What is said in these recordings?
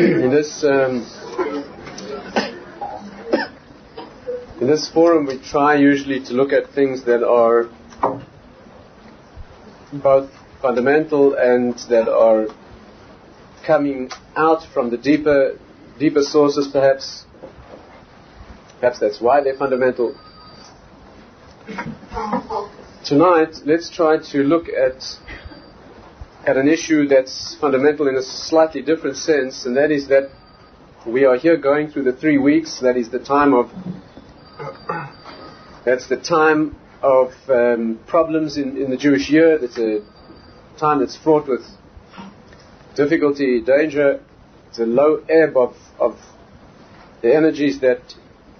in this um, in this forum, we try usually to look at things that are both fundamental and that are coming out from the deeper deeper sources, perhaps. Perhaps that's why they're fundamental. Tonight, let's try to look at at an issue that's fundamental in a slightly different sense, and that is that we are here going through the three weeks. That is the time of that's the time of um, problems in, in the Jewish year. That's a time that's fraught with difficulty, danger. It's a low ebb of, of the energies that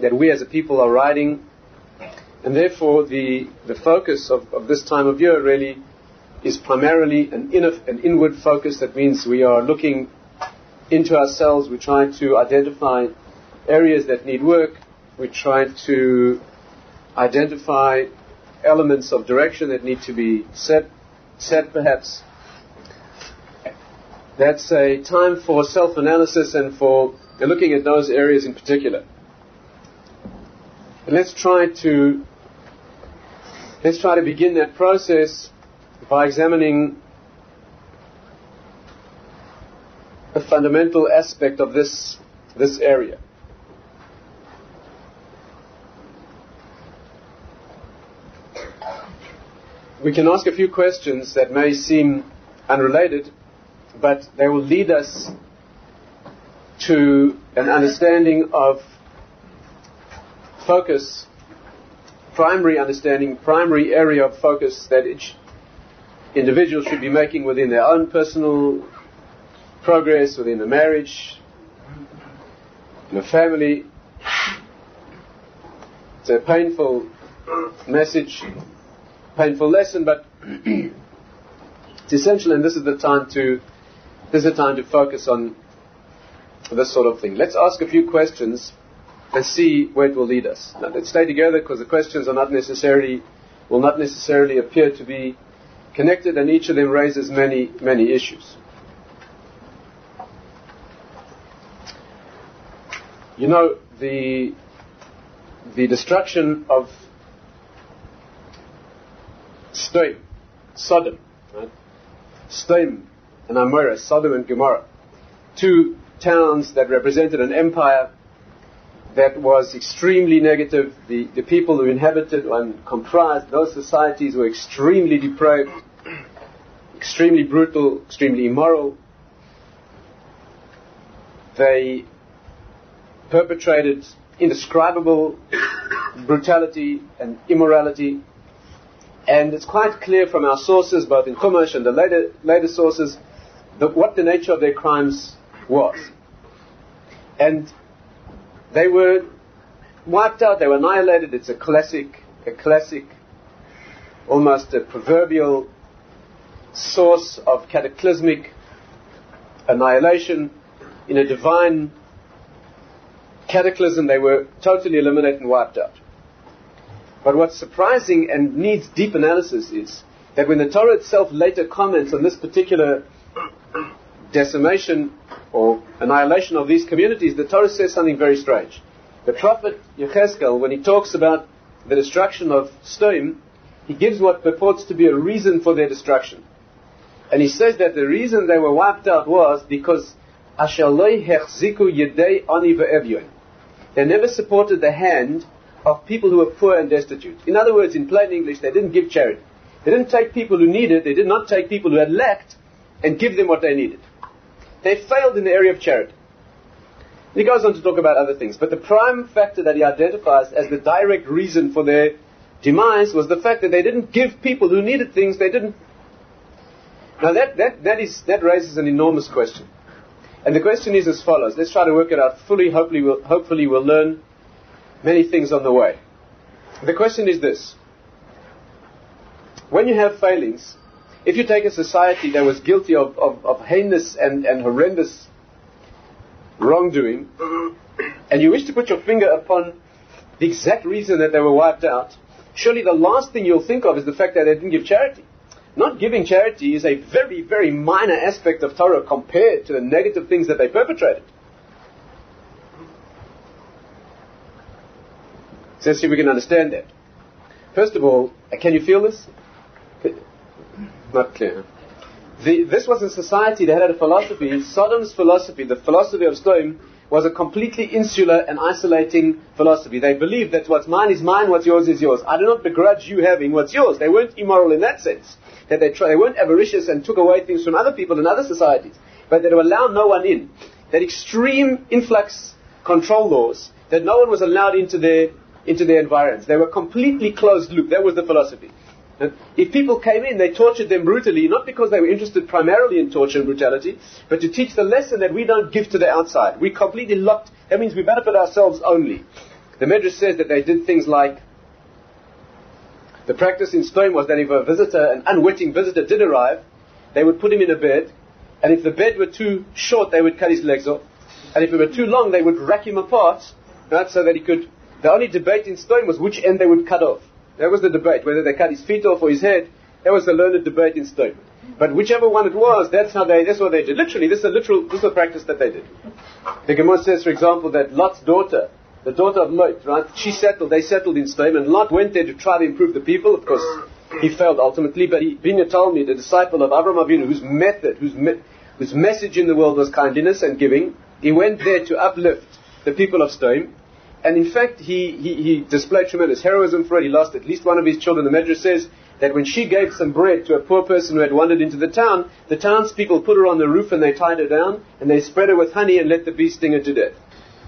that we as a people are riding, and therefore the the focus of, of this time of year really is primarily an, inner, an inward focus. That means we are looking into ourselves. We're trying to identify areas that need work. We're trying to identify elements of direction that need to be set, set perhaps. That's a time for self-analysis and for looking at those areas in particular. And let's try to let's try to begin that process by examining a fundamental aspect of this, this area. We can ask a few questions that may seem unrelated, but they will lead us to an understanding of focus, primary understanding, primary area of focus that each individuals should be making within their own personal progress, within a marriage, in a family. It's a painful message, painful lesson, but it's essential, and this is the time to this is the time to focus on this sort of thing. Let's ask a few questions and see where it will lead us. Now, let's stay together because the questions are not necessarily will not necessarily appear to be connected, and each of them raises many, many issues. You know, the, the destruction of Sodom, Sodom, right? And Amorah, Sodom and Gomorrah, two towns that represented an empire that was extremely negative. The, the people who inhabited and comprised those societies were extremely depraved, extremely brutal, extremely immoral. They perpetrated indescribable brutality and immorality. And it's quite clear from our sources, both in Chumash and the later, later sources, that what the nature of their crimes was. And they were wiped out, they were annihilated. It's a classic, a classic, almost a proverbial source of cataclysmic annihilation. In a divine cataclysm, they were totally eliminated and wiped out. But what's surprising and needs deep analysis is that when the Torah itself later comments on this particular decimation or annihilation of these communities, the Torah says something very strange. The prophet Yechezkel, when he talks about the destruction of Sodom, he gives what purports to be a reason for their destruction. And he says that the reason they were wiped out was because Ashaloi yedei ani They never supported the hand of people who were poor and destitute. In other words, in plain English, they didn't give charity. They didn't take people who needed, they did not take people who had lacked and give them what they needed. They failed in the area of charity. He goes on to talk about other things, but the prime factor that he identifies as the direct reason for their demise was the fact that they didn't give people who needed things, they didn't. Now that, that, that, is, that raises an enormous question. And the question is as follows. Let's try to work it out fully. Hopefully we'll, hopefully we'll learn many things on the way. The question is this. When you have failings, if you take a society that was guilty of, of, of heinous and, and horrendous wrongdoing, and you wish to put your finger upon the exact reason that they were wiped out, surely the last thing you'll think of is the fact that they didn't give charity. Not giving charity is a very, very minor aspect of Torah compared to the negative things that they perpetrated. So let's see if we can understand that. First of all, uh, can you feel this? Not clear. The, this was a society that had a philosophy, Sodom's philosophy, the philosophy of Sodom, was a completely insular and isolating philosophy. They believed that what's mine is mine, what's yours is yours. I do not begrudge you having what's yours. They weren't immoral in that sense. That they, they weren't avaricious and took away things from other people in other societies. But they would allow no one in. That extreme influx control laws, that no one was allowed into their, into their environments. They were completely closed loop. That was the philosophy. If people came in, they tortured them brutally, not because they were interested primarily in torture and brutality, but to teach the lesson that we don't give to the outside. We completely locked. That means we benefit ourselves only. The Medrash says that they did things like the practice in Sdom was that if a visitor, an unwitting visitor, did arrive, they would put him in a bed, and if the bed were too short, they would cut his legs off, and if it were too long, they would rack him apart, right, so that he could. The only debate in Sdom was which end they would cut off. That was the debate, whether they cut his feet off or his head. That was the learned debate in Sdom. But whichever one it was, that's how they, that's what they did. Literally, this is a literal, this is a practice that they did. The Gemara says, for example, that Lot's daughter, the daughter of Lot, right, she settled, they settled in Sdom, and Lot went there to try to improve the people. Of course, he failed ultimately, but he, Binya told me, the disciple of Avram Avinu, whose method, whose, me, whose message in the world was kindness and giving, he went there to uplift the people of Sdom, and in fact, he, he, he, displayed tremendous heroism for it. He lost at least one of his children. The Medrash says that when she gave some bread to a poor person who had wandered into the town, the townspeople put her on the roof and they tied her down and they spread her with honey and let the bee sting her to death.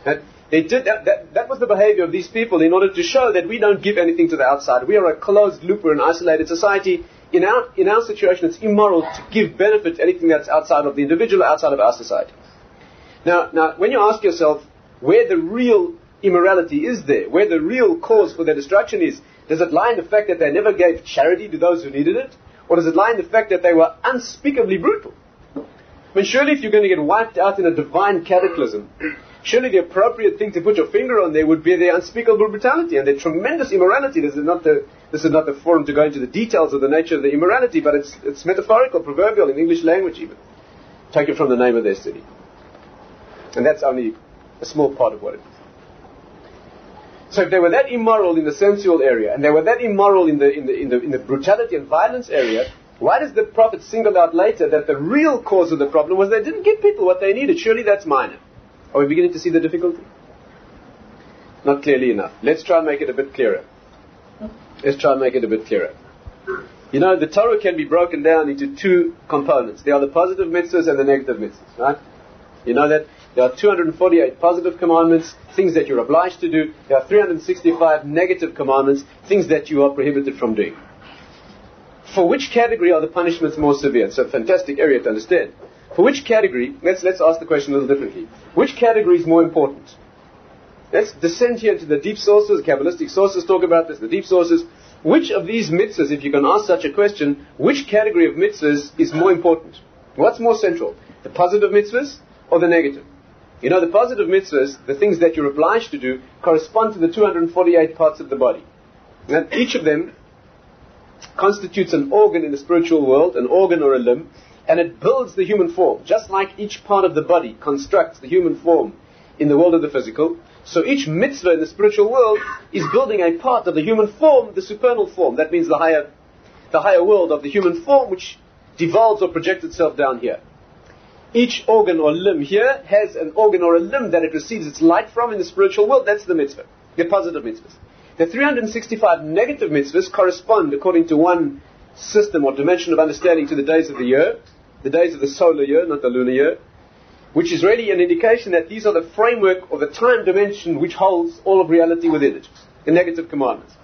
And they did that, that, that was the behavior of these people in order to show that we don't give anything to the outside. We are a closed loop, we're an isolated society. In our, in our situation, it's immoral to give benefit to anything that's outside of the individual, outside of our society. Now, now, when you ask yourself where the real immorality is there, where the real cause for their destruction is, does it lie in the fact that they never gave charity to those who needed it? Or does it lie in the fact that they were unspeakably brutal? I mean, surely if you're going to get wiped out in a divine cataclysm, surely the appropriate thing to put your finger on there would be the unspeakable brutality and the tremendous immorality. This is not the, this is not the forum to go into the details of the nature of the immorality, but it's, it's metaphorical, proverbial in English language even. Take it from the name of their city. And that's only a small part of what it is. So if they were that immoral in the sensual area, and they were that immoral in the, in the, in the, in the brutality and violence area, why does the Prophet single out later that the real cause of the problem was they didn't give people what they needed? Surely that's minor. Are we beginning to see the difficulty? Not clearly enough. Let's try and make it a bit clearer. Let's try and make it a bit clearer. You know, the Torah can be broken down into two components. There are the positive mitzvahs and the negative mitzvahs, right? You know that? There are 248 positive commandments, things that you're obliged to do. There are 365 negative commandments, things that you are prohibited from doing. For which category are the punishments more severe? It's a fantastic area to understand. For which category, let's, let's ask the question a little differently. Which category is more important? Let's descend here into the deep sources, Kabbalistic sources talk about this, the deep sources. Which of these mitzvahs, if you can ask such a question, which category of mitzvahs is more important? What's more central? The positive mitzvahs or the negative? You know, the positive mitzvahs, the things that you're obliged to do, correspond to the 248 parts of the body. And each of them constitutes an organ in the spiritual world, an organ or a limb, and it builds the human form. Just like each part of the body constructs the human form in the world of the physical, so each mitzvah in the spiritual world is building a part of the human form, the supernal form. That means the higher, the higher world of the human form, which devolves or projects itself down here. Each organ or limb here has an organ or a limb that it receives its light from in the spiritual world. That's the mitzvah, the positive mitzvahs. The 365 negative mitzvahs correspond, according to one system or dimension of understanding, to the days of the year, the days of the solar year, not the lunar year, which is really an indication that these are the framework or the time dimension which holds all of reality within it, the negative commandments.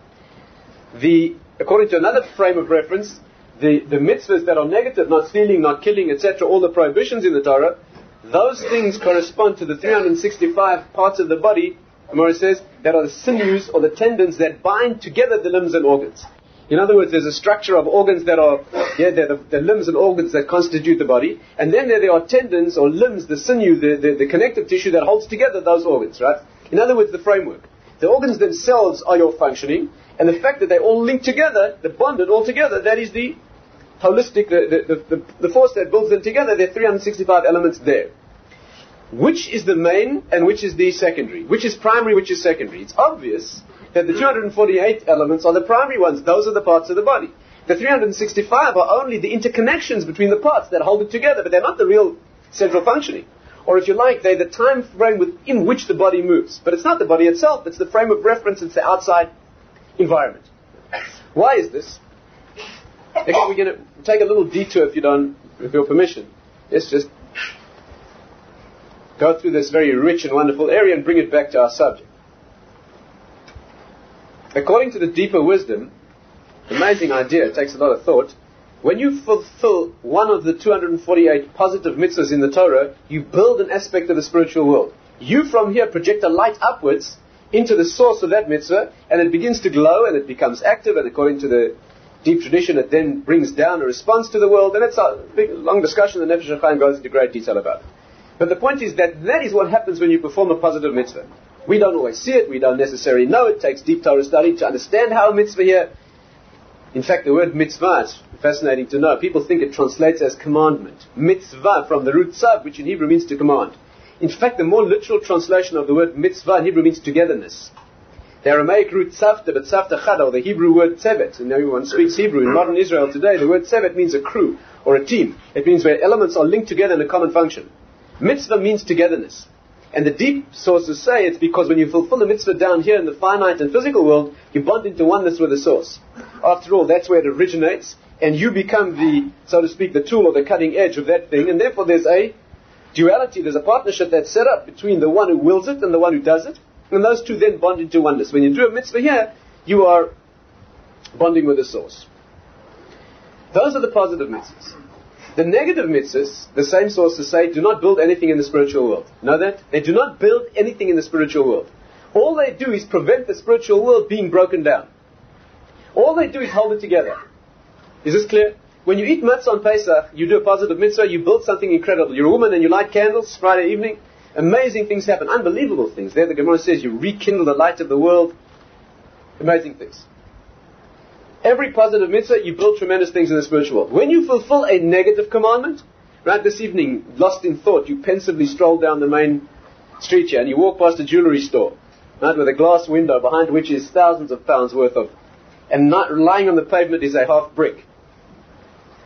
The, according to another frame of reference, the, the mitzvahs that are negative, not stealing, not killing, etc., all the prohibitions in the Torah, those things correspond to the 365 parts of the body, Amora says, that are the sinews or the tendons that bind together the limbs and organs. In other words, there's a structure of organs that are, yeah, they're the, the limbs and organs that constitute the body, and then there, there are tendons or limbs, the sinew, the, the, the connective tissue that holds together those organs, right? In other words, the framework. The organs themselves are your functioning, and the fact that they all link together, they're bonded all together, that is the holistic, the, the, the, the force that builds them together, there are 365 elements there. Which is the main and which is the secondary? Which is primary, which is secondary? It's obvious that the 248 elements are the primary ones. Those are the parts of the body. The 365 are only the interconnections between the parts that hold it together, but they're not the real central functioning. Or if you like, they're the time frame within which the body moves. But it's not the body itself, it's the frame of reference, it's the outside environment. Why is this? Again, we're going to take a little detour if you don't, with your permission. Let's just go through this very rich and wonderful area and bring it back to our subject. According to the deeper wisdom, amazing idea, it takes a lot of thought. When you fulfill one of the 248 positive mitzvahs in the Torah, you build an aspect of the spiritual world. You from here project a light upwards into the source of that mitzvah, and it begins to glow and it becomes active, and according to the deep tradition, it then brings down a response to the world, and it's a big, long discussion, the Nefesh HaChaim goes into great detail about it. But the point is that that is what happens when you perform a positive mitzvah. We don't always see it, we don't necessarily know it, takes deep Torah study to understand how a mitzvah here. In fact, the word mitzvah is fascinating to know. People think it translates as commandment. Mitzvah from the root tzav, which in Hebrew means to command. In fact, the more literal translation of the word mitzvah in Hebrew means togetherness. The Aramaic root tzavta, but tzavta or the Hebrew word tzevet, and everyone speaks Hebrew. In modern Israel today, the word tzevet means a crew or a team. It means where elements are linked together in a common function. Mitzvah means togetherness. And the deep sources say it's because when you fulfill the mitzvah down here in the finite and physical world, you bond into oneness with the source. After all, that's where it originates, and you become the, so to speak, the tool or the cutting edge of that thing, and therefore there's a duality, there's a partnership that's set up between the one who wills it and the one who does it, and those two then bond into oneness. When you do a mitzvah here, you are bonding with the source. Those are the positive mitzvahs. The negative mitzvahs, the same sources say, do not build anything in the spiritual world. Know that? They do not build anything in the spiritual world. All they do is prevent the spiritual world being broken down. All they do is hold it together. Is this clear? When you eat matzah on Pesach, you do a positive mitzvah, you build something incredible. You're a woman and you light candles Friday evening. Amazing things happen, unbelievable things. There the Gemara says you rekindle the light of the world. Amazing things. Every positive mitzvah, you build tremendous things in the spiritual world. When you fulfill a negative commandment, right this evening, lost in thought, you pensively stroll down the main street here and you walk past a jewelry store, right, with a glass window behind which is thousands of pounds worth of, and not, lying on the pavement is a half brick.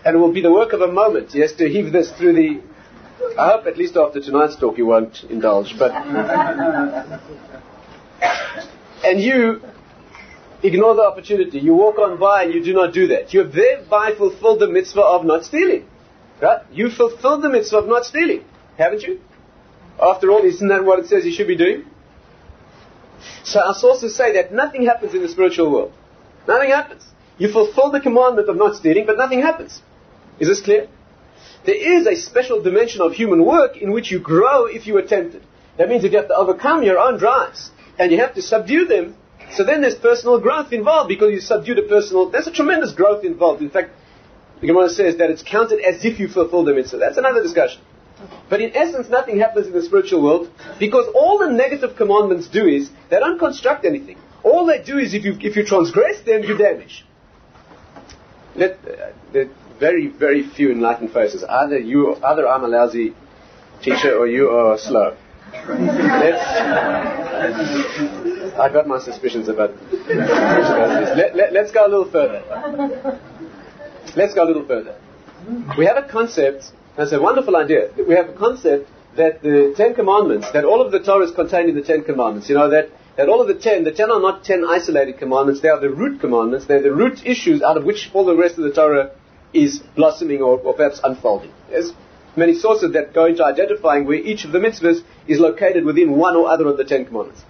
And it will be the work of a moment, yes, to heave this through the, I hope at least after tonight's talk you won't indulge, but, and you ignore the opportunity. You walk on by and you do not do that. You have thereby fulfilled the mitzvah of not stealing. Right? You fulfilled the mitzvah of not stealing. Haven't you? After all, isn't that what it says you should be doing? So our sources say that nothing happens in the spiritual world. Nothing happens. You fulfill the commandment of not stealing, but nothing happens. Is this clear? There is a special dimension of human work in which you grow if you are tempted. That means that you have to overcome your own drives and you have to subdue them so then there's personal growth involved because you subdue the personal. There's a tremendous growth involved. In fact, the Gemara says that it's counted as if you fulfill the mitzvah. That's another discussion. But in essence, nothing happens in the spiritual world because all the negative commandments do is they don't construct anything. All they do is if you if you transgress them, you damage. Let, uh, very very few enlightened faces. Either you, either I'm a lousy teacher or you are slow. Let's, I got my suspicions about. Let, let, let's go a little further. Let's go a little further. We have a concept. That's a wonderful idea. We have a concept that the Ten Commandments, that all of the Torah is contained in the Ten Commandments. You know that that all of the ten, the ten are not ten isolated commandments. They are the root commandments. They're the root issues out of which all the rest of the Torah is blossoming or, or perhaps unfolding. There's many sources that go into identifying where each of the mitzvahs is located within one or other of the Ten Commandments.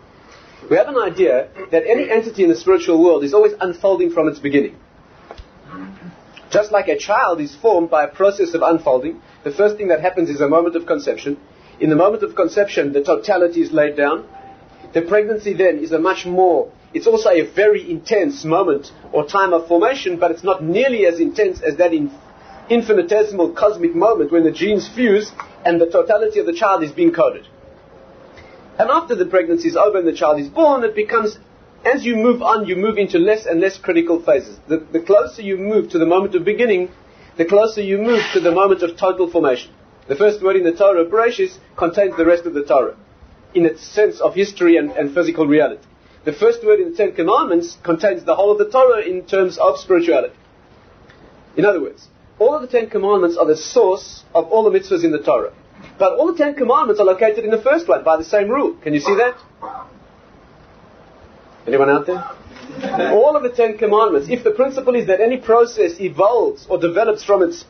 We have an idea that any entity in the spiritual world is always unfolding from its beginning. Just like a child is formed by a process of unfolding, the first thing that happens is a moment of conception. In the moment of conception, the totality is laid down. The pregnancy then is a much more, it's also a very intense moment or time of formation, but it's not nearly as intense as that in infinitesimal cosmic moment when the genes fuse and the totality of the child is being coded. And after the pregnancy is over and the child is born, it becomes, as you move on, you move into less and less critical phases. The, the closer you move to the moment of beginning, the closer you move to the moment of total formation. The first word in the Torah, Bereshis, contains the rest of the Torah in its sense of history and, and physical reality. The first word in the Ten Commandments contains the whole of the Torah in terms of spirituality. In other words, all of the Ten Commandments are the source of all the mitzvahs in the Torah. But all the Ten Commandments are located in the first one by the same rule. Can you see that? Anyone out there? all of the Ten Commandments, if the principle is that any process evolves or develops from its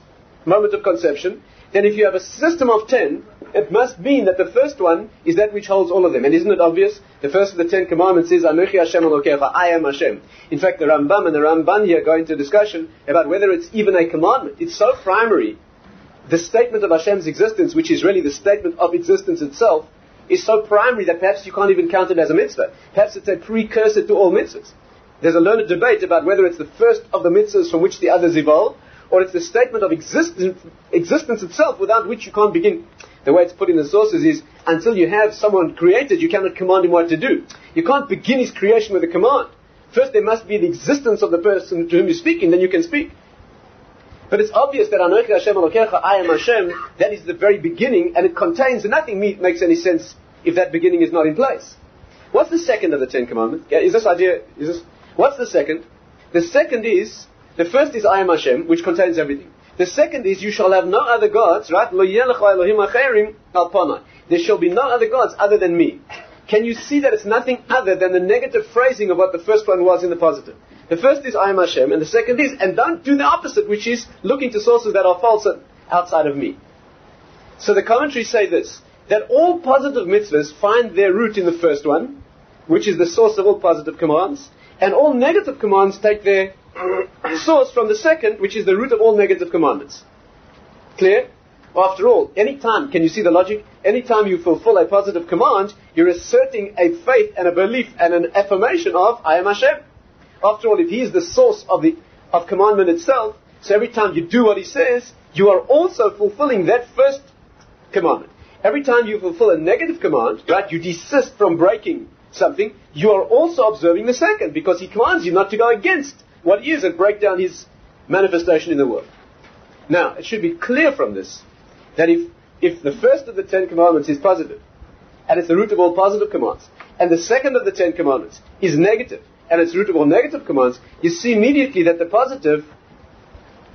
moment of conception, then if you have a system of ten, it must mean that the first one is that which holds all of them. And isn't it obvious? The first of the Ten Commandments is Hashem Elokecha, I am Hashem. In fact, the Rambam and the Ramban here go into discussion about whether it's even a commandment. It's so primary. The statement of Hashem's existence, which is really the statement of existence itself, is so primary that perhaps you can't even count it as a mitzvah. Perhaps it's a precursor to all mitzvahs. There's a learned debate about whether it's the first of the mitzvahs from which the others evolve, or it's the statement of existence, existence itself without which you can't begin. The way it's put in the sources is until you have someone created, you cannot command him what to do. You can't begin his creation with a command. First, there must be the existence of the person to whom you're speaking, then you can speak. But it's obvious that Anochi Hashem Elokecha, I am Hashem, that is the very beginning, and it contains, nothing makes any sense if that beginning is not in place. What's the second of the Ten Commandments? Is this idea, is this, what's the second? The second is the first is I am Hashem, which contains everything. The second is you shall have no other gods, right? There shall be no other gods other than me. Can you see that it's nothing other than the negative phrasing of what the first one was in the positive? The first is I am Hashem, and the second is, and don't do the opposite, which is looking to sources that are false outside of me. So the commentaries say this, that all positive mitzvahs find their root in the first one, which is the source of all positive commands, and all negative commands take their source from the second, which is the root of all negative commandments. Clear? After all, any time, can you see the logic? Any time you fulfill a positive command, you're asserting a faith and a belief and an affirmation of I am Hashem. After all, if He is the source of the of commandment itself, so every time you do what He says, you are also fulfilling that first commandment. Every time you fulfill a negative command, right, you desist from breaking something, you are also observing the second, because He commands you not to go against what is and break down his manifestation in the world. Now, it should be clear from this that if, if the first of the Ten Commandments is positive, and it's the root of all positive commands, and the second of the Ten Commandments is negative, and it's the root of all negative commands, you see immediately that the positive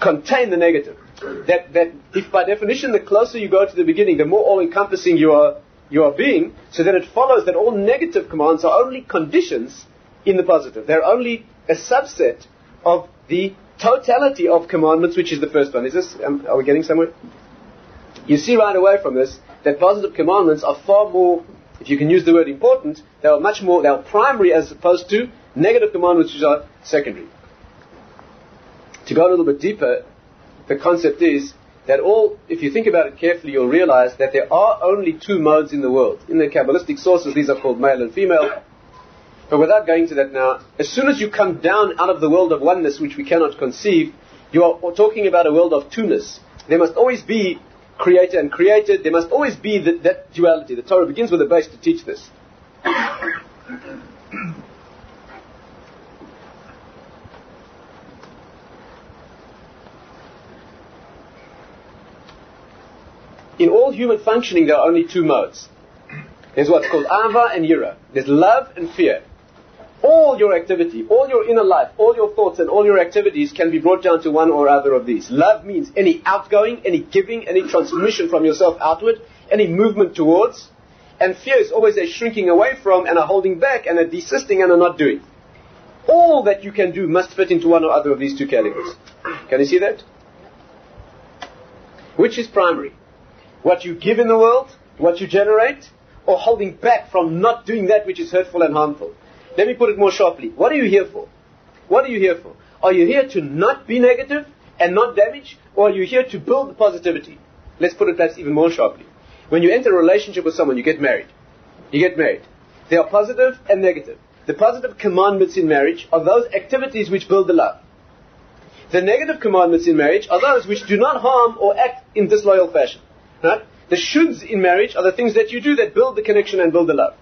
contain the negative. That, that if by definition the closer you go to the beginning, the more all-encompassing you are, you are being, so then it follows that all negative commands are only conditions in the positive. They're only a subset of the totality of commandments, which is the first one. Is this, um, are we getting somewhere? You see right away from this that positive commandments are far more, if you can use the word important, they are much more, they are primary as opposed to negative commandments which are secondary. To go a little bit deeper, the concept is that all, if you think about it carefully, you'll realize that there are only two modes in the world. In the Kabbalistic sources, these are called male and female. But without going to that now, as soon as you come down out of the world of oneness, which we cannot conceive, you are talking about a world of two-ness. There must always be creator and created. There must always be the, that duality. The Torah begins with a base to teach this. In all human functioning, there are only two modes. There's what's called ahava and yira. There's love and fear all your activity, all your inner life, all your thoughts and all your activities can be brought down to one or other of these. Love means any outgoing, any giving, any transmission from yourself outward, any movement towards. And fear is always a shrinking away from and a holding back and a desisting and a not doing. All that you can do must fit into one or other of these two categories. Can you see that? Which is primary? What you give in the world, what you generate, or holding back from not doing that which is hurtful and harmful? Let me put it more sharply. What are you here for? What are you here for? Are you here to not be negative and not damage, or are you here to build positivity? Let's put it perhaps even more sharply. When you enter a relationship with someone, you get married. You get married. There are positive and negative. The positive commandments in marriage are those activities which build the love. The negative commandments in marriage are those which do not harm or act in disloyal fashion. Right? The shoulds in marriage are the things that you do that build the connection and build the love.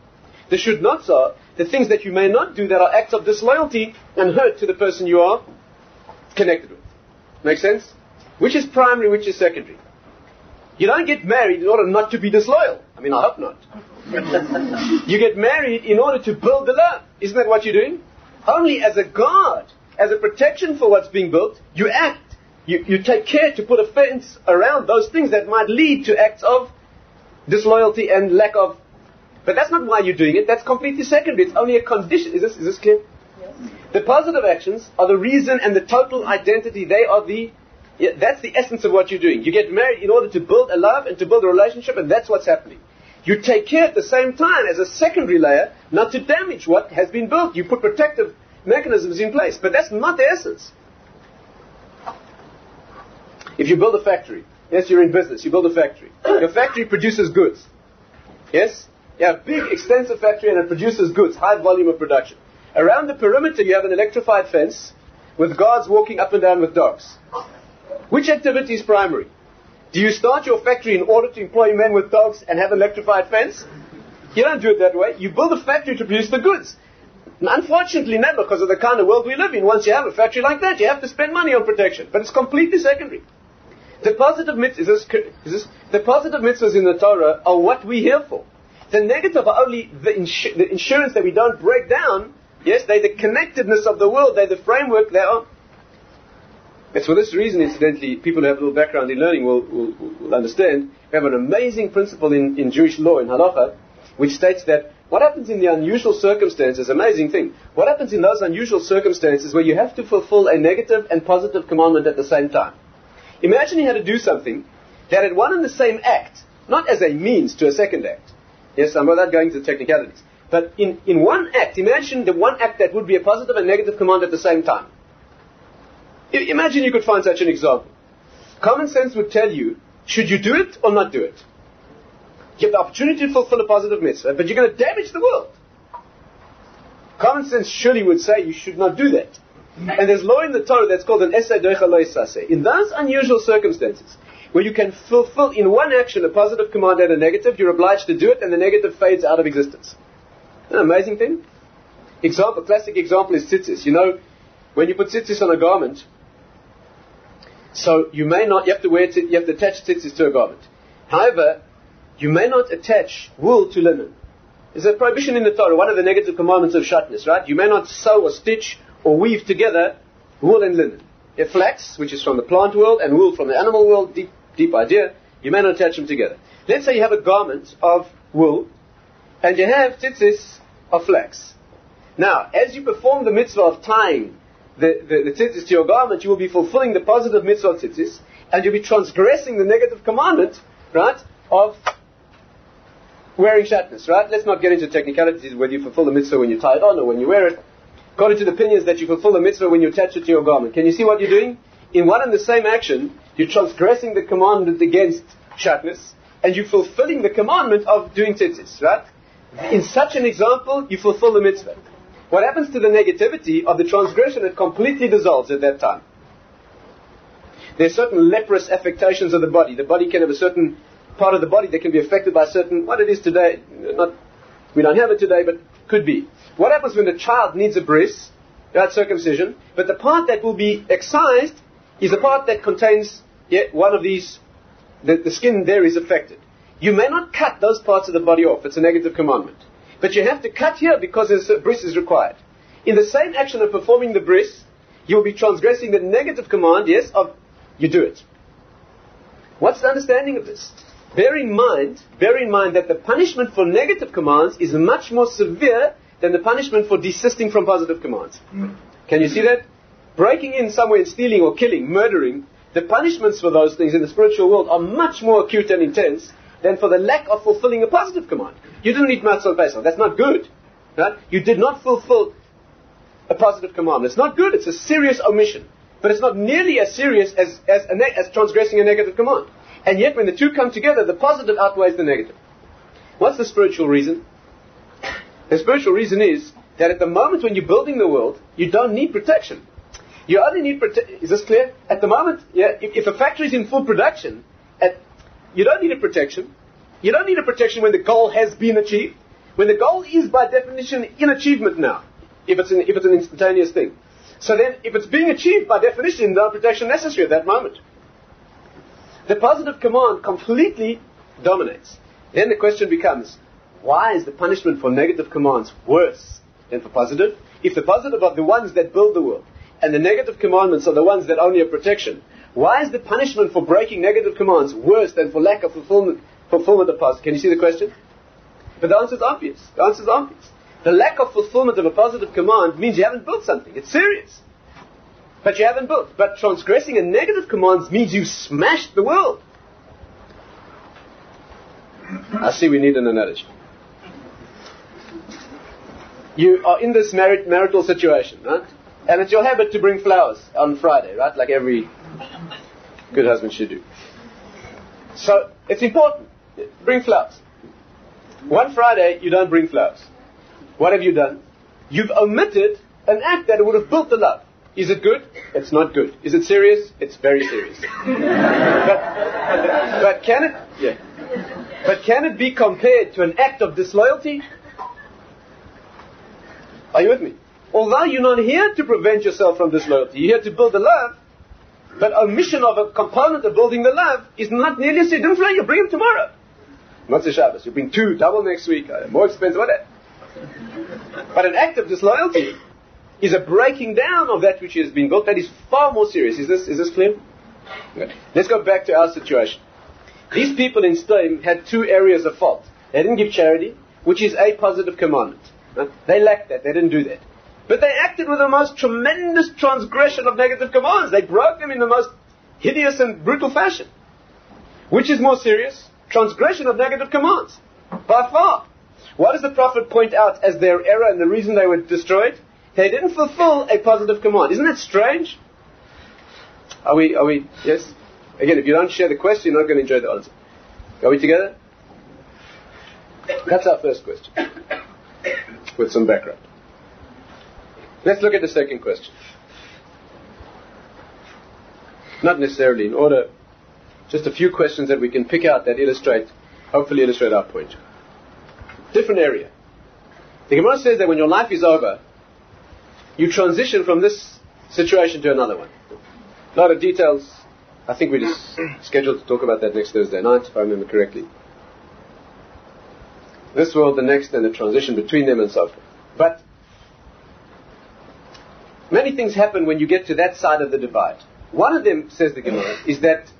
The should nots are the things that you may not do that are acts of disloyalty and hurt to the person you are connected with. Make sense? Which is primary, which is secondary? You don't get married in order not to be disloyal. I mean, I hope not. you get married in order to build the love. Isn't that what you're doing? Only as a guard, as a protection for what's being built, you act. You, you take care to put a fence around those things that might lead to acts of disloyalty and lack of. But that's not why you're doing it. That's completely secondary. It's only a condition. Is this, is this clear? Yes. The positive actions are the reason and the total identity. They are the yeah, that's the essence of what you're doing. You get married in order to build a love and to build a relationship, and that's what's happening. You take care at the same time as a secondary layer not to damage what has been built. You put protective mechanisms in place, but that's not the essence. If you build a factory, yes, you're in business, you build a factory. Your factory produces goods. Yes? You have a big, extensive factory and it produces goods, high volume of production. Around the perimeter, you have an electrified fence with guards walking up and down with dogs. Which activity is primary? Do you start your factory in order to employ men with dogs and have an electrified fence? You don't do it that way. You build a factory to produce the goods. And unfortunately, never, because of the kind of world we live in. Once you have a factory like that, you have to spend money on protection. But it's completely secondary. The positive mitzvahs, the positive mitzvahs in the Torah are what we're here for. The negative are only the, insu- the insurance that we don't break down. Yes, they're the connectedness of the world. They're the framework. They are it's for this reason, incidentally, people who have a little background in learning will, will, will understand. We have an amazing principle in, in Jewish law, in halacha, which states that what happens in the unusual circumstances, amazing thing, what happens in those unusual circumstances where you have to fulfill a negative and positive commandment at the same time. Imagine you had to do something that had one and the same act, not as a means to a second act. Yes, I'm without going to the technicalities. But in, in one act, imagine the one act that would be a positive and negative command at the same time. Imagine you could find such an example. Common sense would tell you, should you do it or not do it? You have the opportunity to fulfill a positive mitzvah, but you're going to damage the world. Common sense surely would say you should not do that. And there's law in the Torah that's called an doicha In those unusual circumstances, where you can fulfill in one action a positive command and a negative, you're obliged to do it, and the negative fades out of existence. An amazing thing. Example, classic example is tzitzis. You know, when you put tzitzis on a garment, so you may not, you have to wear, t- you have to attach tzitzis to a garment. However, you may not attach wool to linen. There's a prohibition in the Torah, one of the negative commandments of shatnez, right? You may not sew or stitch or weave together wool and linen. If flax, which is from the plant world, and wool from the animal world, deep, deep idea, you may not attach them together. Let's say you have a garment of wool, and you have tzitzis of flax. Now, as you perform the mitzvah of tying the, the, the tzitzis to your garment, you will be fulfilling the positive mitzvah of tzitzis, and you'll be transgressing the negative commandment, right, of wearing shatnez, right? Let's not get into technicalities whether you fulfill the mitzvah when you tie it on or when you wear it. According to the opinions that you fulfill the mitzvah when you attach it to your garment. Can you see what you're doing? In one and the same action, you're transgressing the commandment against shatnez, and you're fulfilling the commandment of doing tzitzis, right? In such an example, you fulfill the mitzvah. What happens to the negativity of the transgression? It completely dissolves at that time. There are certain leprous affectations of the body. The body can have a certain part of the body that can be affected by certain, what it is today, not, we don't have it today, but could be. What happens when the child needs a bris, that circumcision, but the part that will be excised is the part that contains yeah, one of these, the, the skin there is affected. You may not cut those parts of the body off. It's a negative commandment. But you have to cut here because a bris is required. In the same action of performing the bris, you will be transgressing the negative command, yes, of you do it. What's the understanding of this? Bear in mind, bear in mind that the punishment for negative commands is much more severe than the punishment for desisting from positive commands. Mm. Can you see that? Breaking in somewhere and stealing or killing, murdering, the punishments for those things in the spiritual world are much more acute and intense than for the lack of fulfilling a positive command. You didn't eat matzah Pesach. That's not good. Right? You did not fulfill a positive command. It's not good. It's a serious omission. But it's not nearly as serious as, as, ne- as transgressing a negative command. And yet, when the two come together, the positive outweighs the negative. What's the spiritual reason? The spiritual reason is that at the moment when you're building the world, you don't need protection. You only need protection. Is this clear? At the moment, yeah, if, if a factory is in full production, at you don't need a protection. You don't need a protection when the goal has been achieved. When the goal is by definition in achievement now, if it's an, if it's an instantaneous thing. So then, if it's being achieved by definition, no protection necessary at that moment. the positive command completely dominates. Then the question becomes, why is the punishment for negative commands worse than for positive? If the positive are the ones that build the world, and the negative commandments are the ones that only are protection, why is the punishment for breaking negative commands worse than for lack of fulfillment, fulfillment of positive? Can you see the question? But the answer is obvious. The answer is obvious. The lack of fulfillment of a positive command means you haven't built something. It's serious. But you haven't built. But transgressing a negative command means you smashed the world. I see we need an analogy. You are in this marit- marital situation, right? And it's your habit to bring flowers on Friday, right? Like every good husband should do. So it's important. Bring flowers. One Friday, you don't bring flowers. What have you done? You've omitted an act that would have built the love. Is it good? It's not good. Is it serious? It's very serious. but, but can it? Yeah. But can it be compared to an act of disloyalty? Are you with me? Although you're not here to prevent yourself from disloyalty, you're here to build the love, but omission of a component of building the love is not nearly as significant. You bring them tomorrow. Not the Shabbos. You bring two, double next week, uh, more expensive, whatever. But an act of disloyalty is a breaking down of that which has been built that is far more serious. Is this, is this clear? Let's go back to our situation. These people in Sdom had two areas of fault. They didn't give charity, which is a positive commandment. They lacked that. They didn't do that. But they acted with the most tremendous transgression of negative commands. They broke them in the most hideous and brutal fashion. Which is more serious? Transgression of negative commands. By far. What does the Prophet point out as their error and the reason they were destroyed? They didn't fulfill a positive command. Isn't that strange? Are we, are we, yes? Again, if you don't share the question, you're not going to enjoy the answer. Are we together? That's our first question. With some background. Let's look at the second question. Not necessarily in order, just a few questions that we can pick out that illustrate, hopefully illustrate our point. Different area. The Gemara says that when your life is over, you transition from this situation to another one. A lot of details. I think we're just scheduled to talk about that next Thursday night, if I remember correctly. This world, the next, and the transition between them and so forth. But many things happen when you get to that side of the divide. One of them, says the Gemara, is that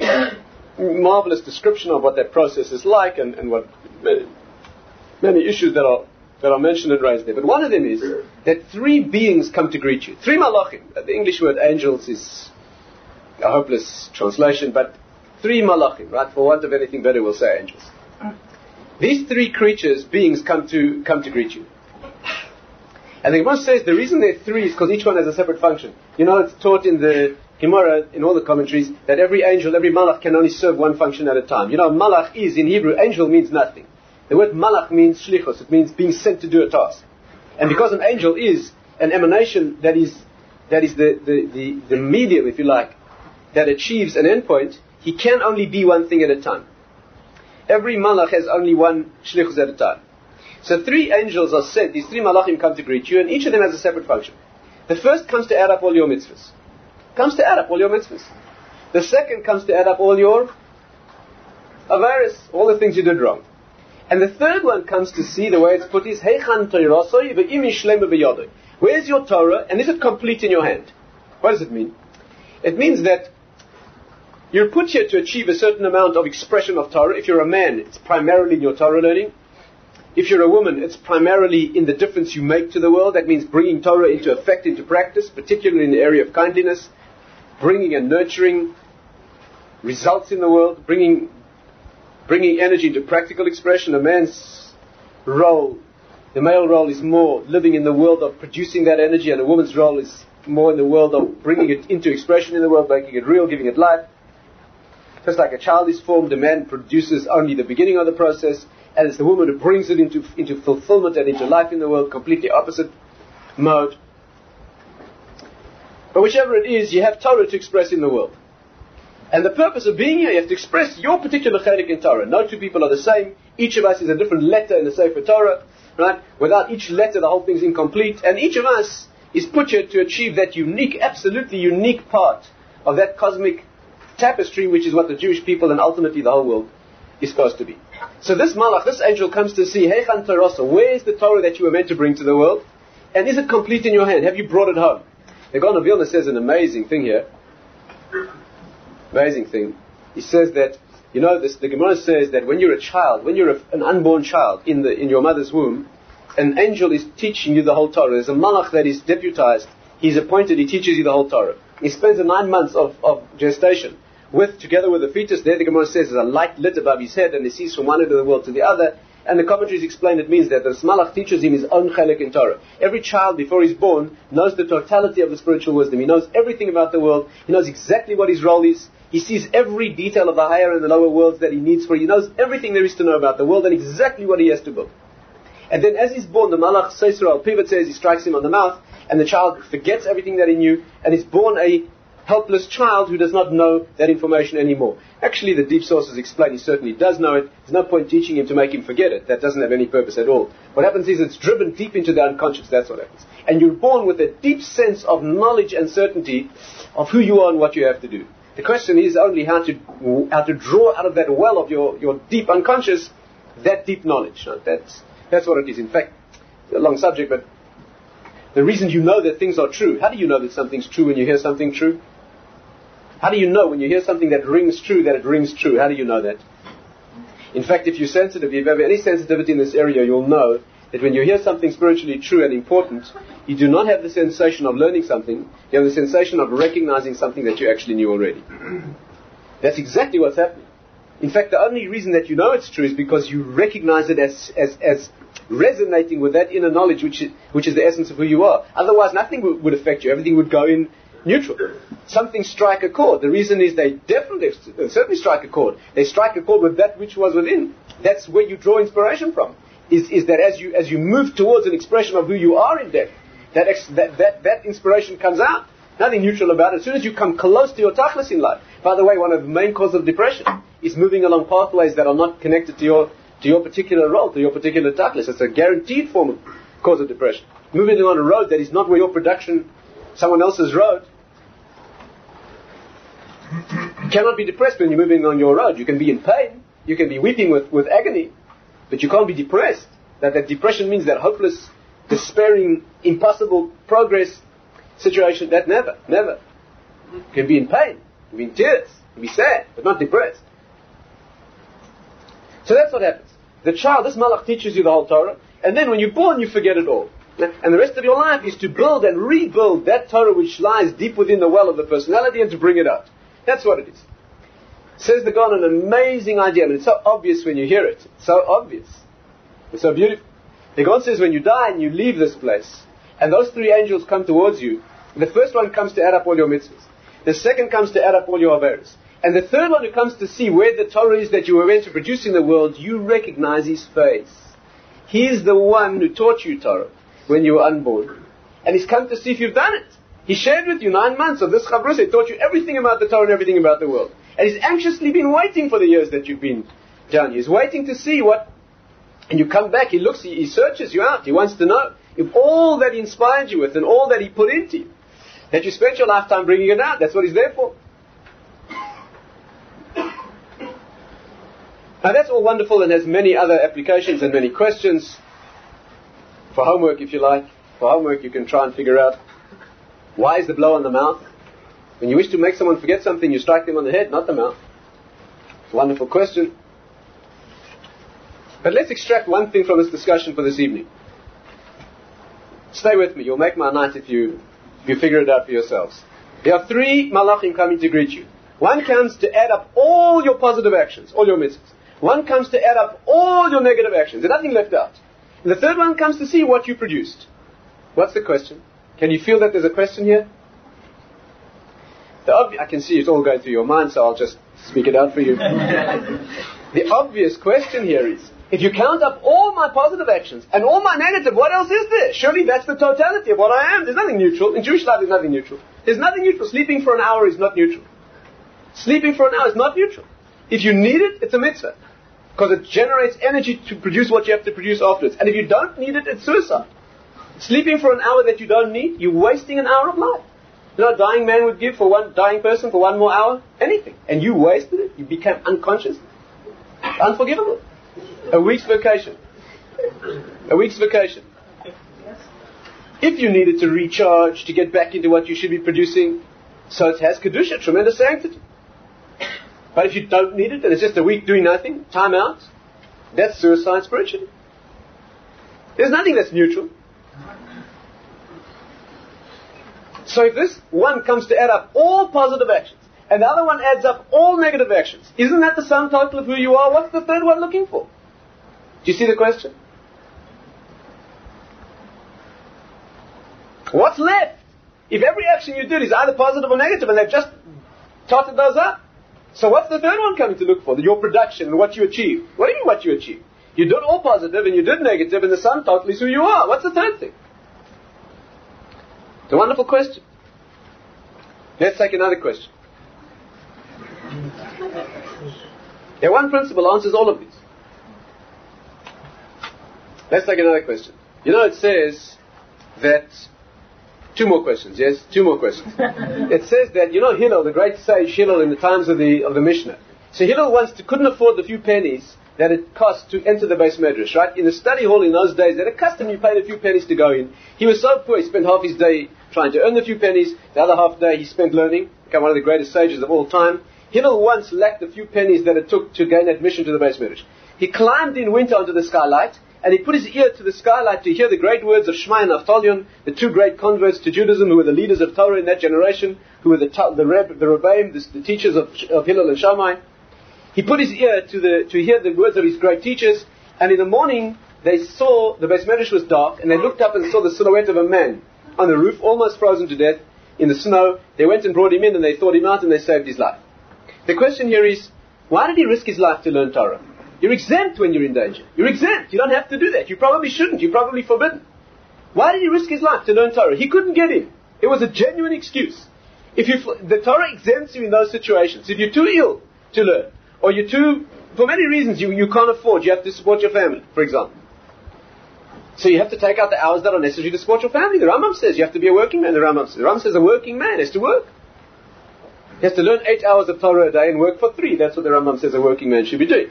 marvelous description of what that process is like and, and what many, many issues that are that are mentioned and raised there. But one of them is that three beings come to greet you. Three malachim. The English word angels is a hopeless translation, but three malachim, right? For want of anything better, we'll say angels. These three creatures, beings, come to come to greet you. And the Gemara says the reason there are three is because each one has a separate function. You know, it's taught in the Gemara, in all the commentaries, that every angel, every malach can only serve one function at a time. You know, malach is, in Hebrew, angel means nothing. The word malach means shlichus. It means being sent to do a task. And because an angel is an emanation that is, that is the, the, the, the medium, if you like, that achieves an endpoint, he can only be one thing at a time. Every malach has only one shlichus at a time. So three angels are sent, these three malachim come to greet you, and each of them has a separate function. The first comes to add up all your mitzvahs. Comes to add up all your mitzvahs. The second comes to add up all your avaris, all the things you did wrong. And the third one comes to see the way it's put is Heichan Where's your Torah and is it complete in your hand? What does it mean? It means that you're put here to achieve a certain amount of expression of Torah. If you're a man, it's primarily in your Torah learning. If you're a woman, it's primarily in the difference you make to the world. That means bringing Torah into effect, into practice, particularly in the area of kindliness, bringing and nurturing results in the world, bringing, bringing energy into practical expression. A man's role, the male role is more living in the world of producing that energy, and a woman's role is more in the world of bringing it into expression in the world, making it real, giving it life. Just like a child is formed, a man produces only the beginning of the process, and it's the woman who brings it into, into fulfillment and into life in the world, completely opposite mode. But whichever it is, you have Torah to express in the world. And the purpose of being here, you have to express your particular chelik in Torah. No two people are the same. Each of us is a different letter in the Sefer Torah, right? Without each letter, the whole thing is incomplete. And each of us is put here to achieve that unique, absolutely unique part of that cosmic tapestry, which is what the Jewish people and ultimately the whole world is supposed to be. So this malach, this angel comes to see, Heichan Torah, where is the Torah that you were meant to bring to the world? And is it complete in your hand? Have you brought it home? The Gaon of Vilna says an amazing thing here. Amazing thing. He says that, you know, this, the Gemara says that when you're a child, when you're a, an unborn child in, the, in your mother's womb, an angel is teaching you the whole Torah. There's a malach that is deputized. He's appointed, he teaches you the whole Torah. He spends the nine months of, of gestation with, together with the fetus, there the Gemara says there's a light lit above his head and he sees from one end of the world to the other. And the commentaries explain it means that the Smalach teaches him his own chelik in Torah. Every child before he's born knows the totality of the spiritual wisdom. He knows everything about the world. He knows exactly what his role is. He sees every detail of the higher and the lower worlds that he needs for. He knows everything there is to know about the world and exactly what he has to build. And then as he's born, the Malach Seisra Pivot says he strikes him on the mouth, and the child forgets everything that he knew, and is born a helpless child who does not know that information anymore. Actually, the deep sources explain he certainly does know it. There's no point teaching him to make him forget it. That doesn't have any purpose at all. What happens is it's driven deep into the unconscious. That's what happens. And you're born with a deep sense of knowledge and certainty of who you are and what you have to do. The question is only how to, how to draw out of that well of your, your deep unconscious that deep knowledge. That's, that's what it is. In fact, a long subject, but the reason you know that things are true. How do you know that something's true when you hear something true? How do you know when you hear something that rings true that it rings true? How do you know that? In fact, if you're sensitive, if you have any sensitivity in this area, you'll know that when you hear something spiritually true and important, you do not have the sensation of learning something, you have the sensation of recognizing something that you actually knew already. That's exactly what's happening. In fact, the only reason that you know it's true is because you recognize it as, as, as resonating with that inner knowledge, which is, which is the essence of who you are. Otherwise, nothing w- would affect you. Everything would go in neutral. Something strike a chord. The reason is they definitely, uh, certainly strike a chord. They strike a chord with that which was within. That's where you draw inspiration from. Is, is that as you, as you move towards an expression of who you are in depth, that, ex, that, that, that inspiration comes out. Nothing neutral about it. As soon as you come close to your tachlis in life, by the way, one of the main causes of depression is moving along pathways that are not connected to your, to your particular role, to your particular tachlis. It's a guaranteed form of cause of depression. Moving along a road that is not where your production someone else's road, you cannot be depressed when you're moving on your road. You can be in pain, you can be weeping with, with agony, but you can't be depressed. That, that depression means that hopeless, despairing, impossible progress situation. That never, never. You can be in pain, you can be in tears, you can be sad, but not depressed. So that's what happens. The child, this malach teaches you the whole Torah, and then when you're born, you forget it all. And the rest of your life is to build and rebuild that Torah which lies deep within the well of the personality and to bring it out. That's what it is. Says the God, an amazing idea. I mean, it's so obvious when you hear it. It's so obvious. It's so beautiful. The God says when you die and you leave this place, and those three angels come towards you, the first one comes to add up all your mitzvahs. The second comes to add up all your averis. And the third one who comes to see where the Torah is that you were meant to produce in the world, you recognize his face. He's the one who taught you Torah when you were unborn. And he's come to see if you've done it. He shared with you nine months of this Chavrus. He taught you everything about the Torah and everything about the world. And he's anxiously been waiting for the years that you've been down. He's waiting to see what, and you come back, he looks, he, he searches you out. He wants to know if all that he inspired you with and all that he put into you, that you spent your lifetime bringing it out. That's what he's there for. Now that's all wonderful and has many other applications and many questions for homework, if you like. For homework, you can try and figure out why is the blow on the mouth. When you wish to make someone forget something, you strike them on the head, not the mouth. Wonderful question. But let's extract one thing from this discussion for this evening. Stay with me. You'll make my night if you, if you figure it out for yourselves. There are three malachim coming to greet you. One comes to add up all your positive actions, all your mitzvahs. One comes to add up all your negative actions. There's nothing left out. And the third one comes to see what you produced. What's the question? Can you feel that there's a question here? Ob- I can see it's all going through your mind, so I'll just speak it out for you. the obvious question here is, if you count up all my positive actions and all my negative, what else is there? Surely that's the totality of what I am. There's nothing neutral. In Jewish life, there's nothing neutral. There's nothing neutral. Sleeping for an hour is not neutral. Sleeping for an hour is not neutral. If you need it, it's a mitzvah. Because it generates energy to produce what you have to produce afterwards. And if you don't need it, it's suicide. Sleeping for an hour that you don't need, you're wasting an hour of life. You know, a dying man would give for one dying person for one more hour? Anything. And you wasted it. You became unconscious. Unforgivable. A week's vacation. A week's vacation. If you needed to recharge to get back into what you should be producing, so it has Kedusha, tremendous sanctity. But if you don't need it and it's just a week doing nothing, time out, that's suicide spiritually. There's nothing that's neutral. So if this one comes to add up all positive actions, and the other one adds up all negative actions, isn't that the sum total of who you are? What's the third one looking for? Do you see the question? What's left? If every action you did is either positive or negative, and they've just totted those up, so what's the third one coming to look for? Your production and what you achieve. What do you mean what you achieve? You did all positive and you did negative, and the sum total is who you are. What's the third thing? It's a wonderful question. Let's take another question. Yeah, one principle answers all of these. Let's take another question. You know, it says that Two more questions, yes? Two more questions. it says that, you know, Hillel, the great sage Hillel in the times of the, of the Mishnah. So Hillel once to, couldn't afford the few pennies that it cost to enter the beis medrash, right? In the study hall in those days, they had a custom you paid a few pennies to go in. He was so poor, he spent half his day trying to earn the few pennies, the other half day he spent learning, became one of the greatest sages of all time. Hillel once lacked the few pennies that it took to gain admission to the beis medrash. He climbed in winter onto the skylight, and he put his ear to the skylight to hear the great words of Shemaya and Avtalion, the two great converts to Judaism who were the leaders of Torah in that generation, who were the, the, Reb, the Rebbeim, the, the, teachers of, of Hillel and Shammai. He put his ear to, the, to hear the words of his great teachers, and in the morning they saw, the Beis Medrash was dark, and they looked up and saw the silhouette of a man on the roof, almost frozen to death in the snow. They went and brought him in, and they thawed him out, and they saved his life. The question here is, why did he risk his life to learn Torah? You're exempt when you're in danger. You're exempt. You don't have to do that. You probably shouldn't. You're probably forbidden. Why did he risk his life to learn Torah? He couldn't get in. It was a genuine excuse. If you, the Torah exempts you in those situations. If you're too ill to learn, or you're too, for many reasons, you, you can't afford, you have to support your family, for example. So you have to take out the hours that are necessary to support your family. The Rambam says you have to be a working man. The Rambam says, the Rambam says a working man has to work. He has to learn eight hours of Torah a day and work for three. That's what the Rambam says a working man should be doing.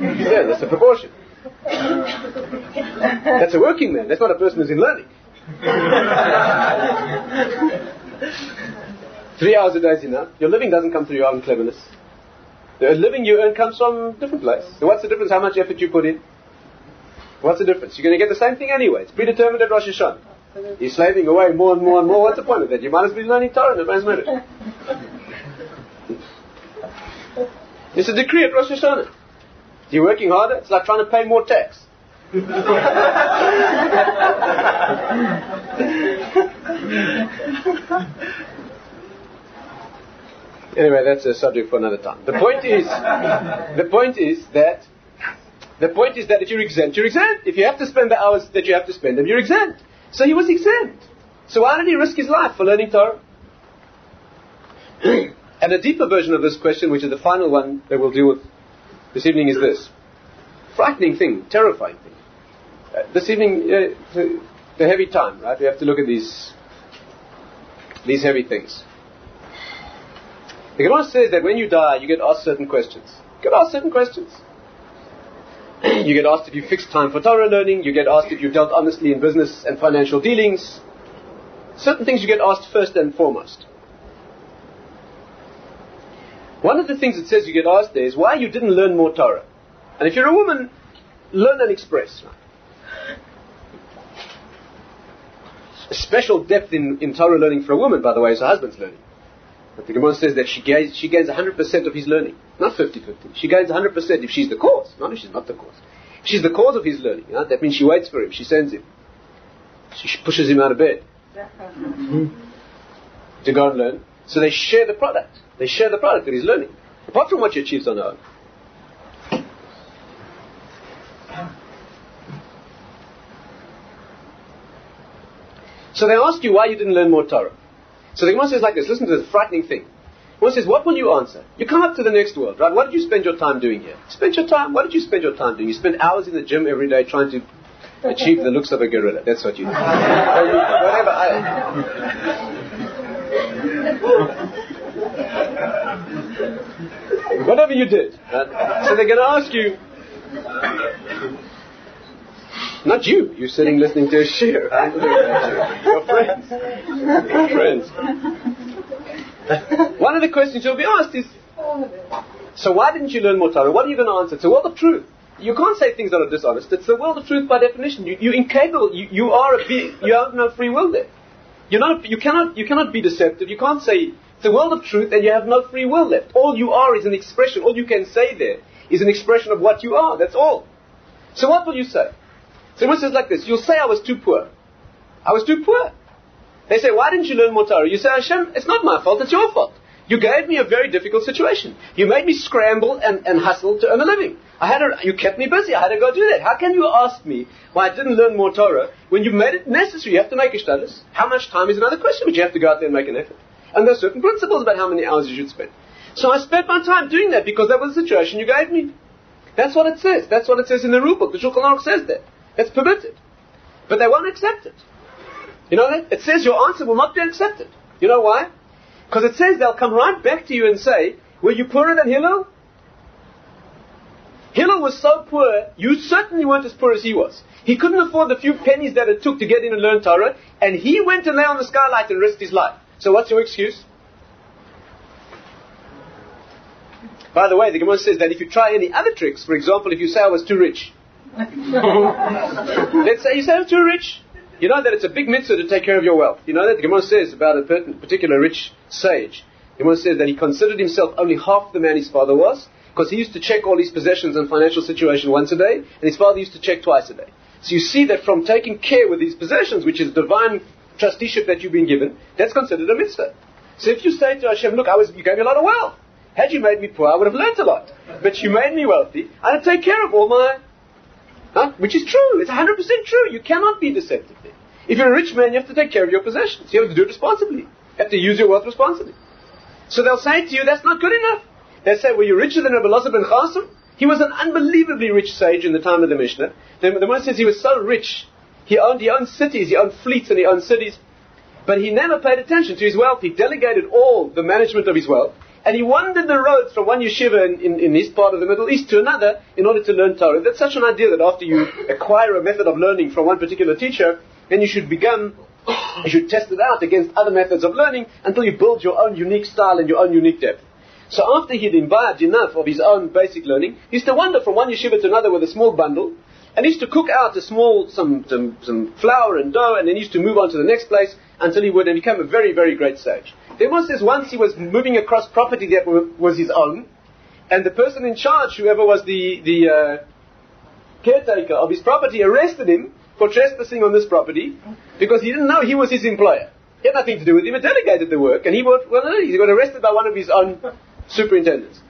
Yeah, that's a proportion. That's a working man. That's not a person who's in learning. Three hours a day is enough. Your living doesn't come through your own cleverness. The living you earn comes from a different place. So what's the difference? How much effort you put in? What's the difference? You're going to get the same thing anyway. It's predetermined at Rosh Hashanah. You're slaving away more and more and more. What's the point of that? You might as well be learning Torah in the Matter. It's a decree at Rosh Hashanah. You're working harder, it's like trying to pay more tax. anyway, that's a subject for another time. The point is, the point is that the point is that if you're exempt, you're exempt. If you have to spend the hours that you have to spend them, you're exempt. So he was exempt. So why did he risk his life for learning Torah? and a deeper version of this question, which is the final one that we'll deal with this evening is this. Frightening thing, terrifying thing. Uh, this evening, uh, the, heavy time, right? We have to look at these, these heavy things. The Gemara says that when you die, you get asked certain questions. You get asked certain questions. you get asked if you fixed time for Torah learning. You get asked if you dealt honestly in business and financial dealings. Certain things you get asked first and foremost. One of the things it says you get asked there is why you didn't learn more Torah. And if you're a woman, learn and express. A special depth in, in Torah learning for a woman, by the way, is her husband's learning. But the Gemara says that she gains, she gains 100% of his learning, not 50-50. She gains 100% if she's the cause, not if she's not the cause. If she's the cause of his learning, you know, that means she waits for him, she sends him. She pushes him out of bed to go and learn. So they share the product. They share the product that he's learning, apart from what he achieves on her own. So they ask you why you didn't learn more Torah. So the Gemara says like this, listen to this frightening thing. One says, what will you answer? You come up to the next world, right? What did you spend your time doing here? Spend your time, what did you spend your time doing? You spend hours in the gym every day trying to achieve the looks of a gorilla. That's what you do. Whatever. I, Whatever you did. Uh, so they're going to ask you, uh, not you. You're sitting listening to a shiur. Your friends. Your friends. One of the questions you'll be asked is, so why didn't you learn more Torah? What are you going to answer? It's the world of truth. You can't say things that are dishonest. It's the world of truth by definition. You, you're incapable. You, you are a being. You have no free will there. You're not, you, cannot, you cannot be deceptive. You can't say the world of truth and you have no free will left. All you are is an expression. All you can say there is an expression of what you are. That's all. So what will you say? So it says like this. You'll say I was too poor. I was too poor. They say, why didn't you learn more Torah? You say, Hashem, it's not my fault, it's your fault. You gave me a very difficult situation. You made me scramble and, and hustle to earn a living. I had a, you kept me busy. I had to go do that. How can you ask me why I didn't learn more Torah when you made it necessary? You have to make a status. How much time is another question, but you have to go out there and make an effort. And there are certain principles about how many hours you should spend. So I spent my time doing that because that was the situation you gave me. That's what it says. That's what it says in the rule book. The Shulchan Aruch says that. It's permitted. But they won't accept it. You know that? It says your answer will not be accepted. You know why? Because it says they'll come right back to you and say, were you poorer than Hillel? Hillel was so poor, you certainly weren't as poor as he was. He couldn't afford the few pennies that it took to get in and learn Torah, and he went and lay on the skylight and risked his life. So what's your excuse? By the way, the Gemara says that if you try any other tricks, for example, if you say I was too rich, let's say you say I'm too rich, you know that it's a big mitzvah to take care of your wealth. You know that the Gemara says about a particular rich sage. The Gemara says that he considered himself only half the man his father was, because he used to check all his possessions and financial situation once a day, and his father used to check twice a day. So you see that from taking care with these possessions, which is divine trusteeship that you've been given, that's considered a mitzvah. So if you say to Hashem, look, I was, you gave me a lot of wealth. Had you made me poor, I would have learnt a lot. But you made me wealthy, I had take care of all my Huh? Which is true. It's 100% true. You cannot be deceptive there. If you're a rich man, you have to take care of your possessions. You have to do it responsibly. You have to use your wealth responsibly. So they'll say to you, that's not good enough. They'll say, were you're richer than Rabbi Elazar ben Charsom? He was an unbelievably rich sage in the time of the Mishnah. The, the Mishnah says he was so rich. He owned, he owned cities, he owned fleets, and he owned cities. But he never paid attention to his wealth. He delegated all the management of his wealth and he wandered the roads from one yeshiva in, in, in, this part of the Middle East to another in order to learn Torah. That's such an idea that after you acquire a method of learning from one particular teacher, then you should begin, you should test it out against other methods of learning until you build your own unique style and your own unique depth. So after he'd imbibed enough of his own basic learning, he used to wander from one yeshiva to another with a small bundle, and he used to cook out a small, some, some, some flour and dough, and then he used to move on to the next place until he would become a very, very great sage. The Gemara says once he was moving across property that was his own, and the person in charge, whoever was the, the uh, caretaker of his property, arrested him for trespassing on this property because he didn't know he was his employer. He had nothing to do with him. He delegated the work, and he was, well, he got arrested by one of his own superintendents.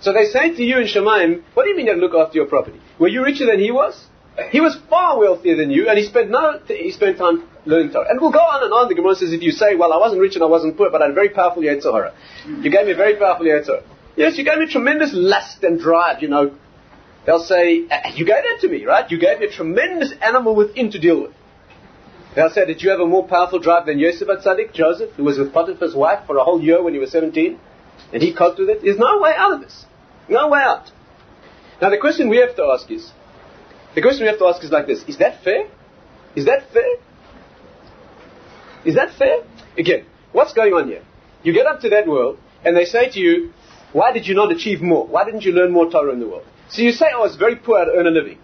So they say to you in Shamayim, what do you mean you look after your property? Were you richer than he was? He was far wealthier than you, and he spent no, he spent time learning Torah. And we'll go on and on. The Gemara says, if you say, well, I wasn't rich and I wasn't poor, but I had a very powerful Yetzer Hara. You gave me a very powerful Yetzer Hara. Yes, you gave me tremendous lust and drive, you know. They'll say, uh, you gave that to me, right? You gave me a tremendous animal within to deal with. They'll say, did you have a more powerful drive than Yosef HaTzaddik, Joseph, who was with Potiphar's wife for a whole year when he was 17? And he coped with it? There's no way out of this. No way out. Now the question we have to ask is, the question we have to ask is like this: Is that fair? Is that fair? Is that fair? Again, what's going on here? You get up to that world, and they say to you, "Why did you not achieve more? Why didn't you learn more Torah in the world?" So you say, oh, "I was very poor to earn a living."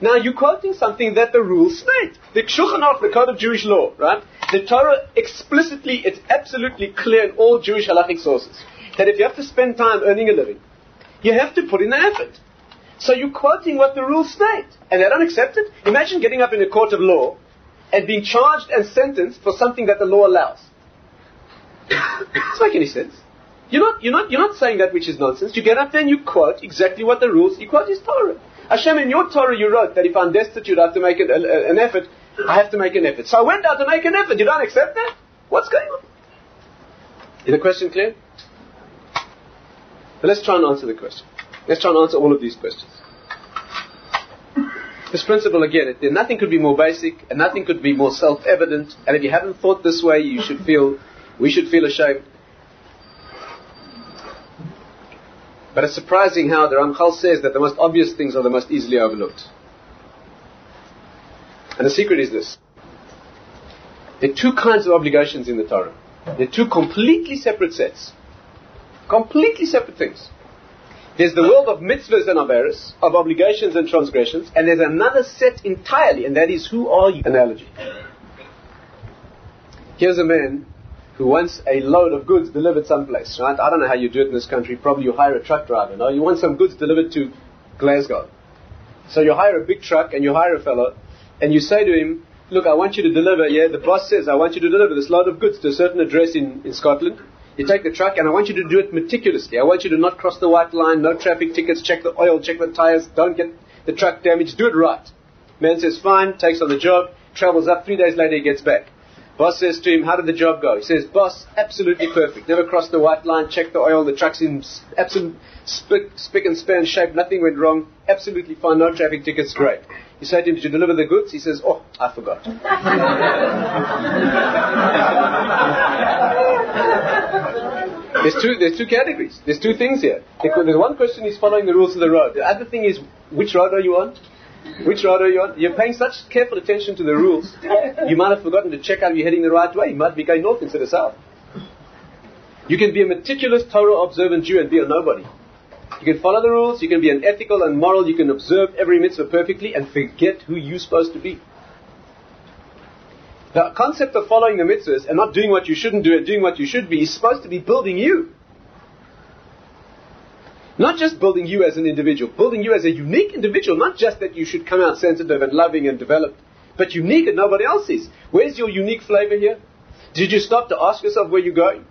Now you're quoting something that the rules state. The Shulchan the Code of Jewish Law, right? The Torah explicitly, it's absolutely clear in all Jewish halachic sources that if you have to spend time earning a living, you have to put in the effort. So you're quoting what the rules state, and they don't accept it. Imagine getting up in a court of law and being charged and sentenced for something that the law allows. doesn't make any sense. You're not, you're, not, you're not saying that which is nonsense. You get up there and you quote exactly what the rules, you quote his Torah. Hashem, in your Torah you wrote that if I'm destitute I have to make an, an effort, I have to make an effort. So I went out to make an effort. You don't accept that? What's going on? Is the question clear? But let's try and answer the question. Let's try and answer all of these questions. This principle again, it, nothing could be more basic and nothing could be more self-evident. And if you haven't thought this way, you should feel, we should feel ashamed. But it's surprising how the Ramchal says that the most obvious things are the most easily overlooked. And the secret is this. There are two kinds of obligations in the Torah. There are two completely separate sets. Completely separate things. There's the world of mitzvahs and averis, of obligations and transgressions, and there's another set entirely, and that is who are you analogy. Here's a man who wants a load of goods delivered someplace, right? I don't know how you do it in this country. Probably you hire a truck driver, no? You want some goods delivered to Glasgow. So you hire a big truck and you hire a fellow, and you say to him, look, I want you to deliver, yeah, the boss says, I want you to deliver this load of goods to a certain address in, in Scotland. You take the truck, and I want you to do it meticulously. I want you to not cross the white line, no traffic tickets, check the oil, check the tires, don't get the truck damaged, do it right. Man says, fine, takes on the job, travels up, three days later he gets back. Boss says to him, How did the job go? He says, Boss, absolutely perfect. Never crossed the white line, checked the oil, the truck's in absolute spick, spick and span shape, nothing went wrong, absolutely fine, no traffic tickets, great. You say to him, Did you deliver the goods? He says, Oh, I forgot. there's, two, there's two categories. There's two things here. There's one question is following the rules of the road. The other thing is, which road are you on? Which road are you on? You're paying such careful attention to the rules, you might have forgotten to check out you're heading the right way. You might be going north instead of south. You can be a meticulous Torah observant Jew and be a nobody. You can follow the rules, you can be an ethical and moral, you can observe every mitzvah perfectly and forget who you're supposed to be. The concept of following the mitzvahs and not doing what you shouldn't do and doing what you should be is supposed to be building you. Not just building you as an individual, building you as a unique individual, not just that you should come out sensitive and loving and developed, but unique and nobody else is. Where's your unique flavor here? Did you stop to ask yourself where you're going?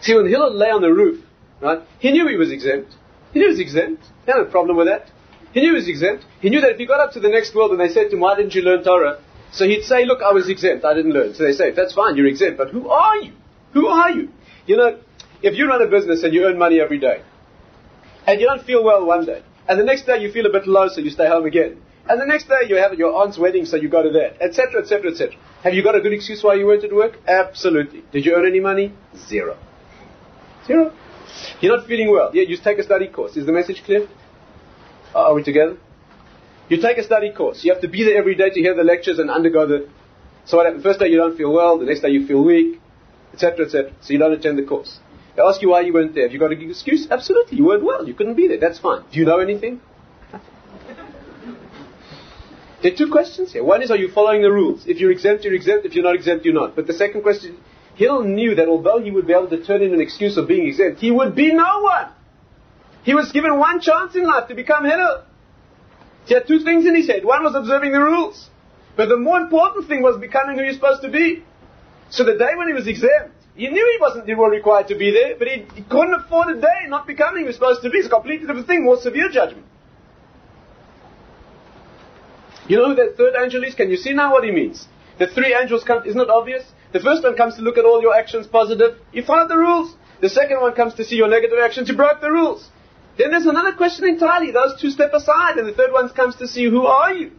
See, when Hillel lay on the roof, right, he knew he was exempt. He knew he was exempt. He had no problem with that. He knew he was exempt. He knew that if he got up to the next world and they said to him, why didn't you learn Torah? So he'd say, look, I was exempt. I didn't learn. So they say, that's fine. You're exempt. But who are you? Who are you? You know, if you run a business and you earn money every day, and you don't feel well one day, and the next day you feel a bit low, so you stay home again, and the next day you have your aunt's wedding, so you go to that, etc., etc., etc. Have you got a good excuse why you weren't at work? Absolutely. Did you earn any money? Zero. Zero. You're not feeling well. Yeah, you take a study course. Is the message clear? Uh, are we together? You take a study course. You have to be there every day to hear the lectures and undergo the. So what happens? First day you don't feel well, the next day you feel weak, etc., etc. So you don't attend the course. They ask you why you weren't there. Have you got an excuse? Absolutely, you weren't well. You couldn't be there. That's fine. Do you know anything? There are two questions here. One is, are you following the rules? If you're exempt, you're exempt. If you're not exempt, you're not. But the second question, Hill knew that although he would be able to turn in an excuse of being exempt, he would be no one. He was given one chance in life to become Hillel. He had two things in his head. One was observing the rules. But the more important thing was becoming who you're supposed to be. So the day when he was exempt, he knew he wasn't required to be there, but he, he couldn't afford a day not becoming who he was supposed to be. It's a completely different thing, more severe judgment. You know who that third angel is? Can you see now what he means? The three angels come, isn't it obvious? The first one comes to look at all your actions positive. You followed the rules. The second one comes to see your negative actions. You broke the rules. Then there's another question entirely. Those two step aside, and the third one comes to see who are you?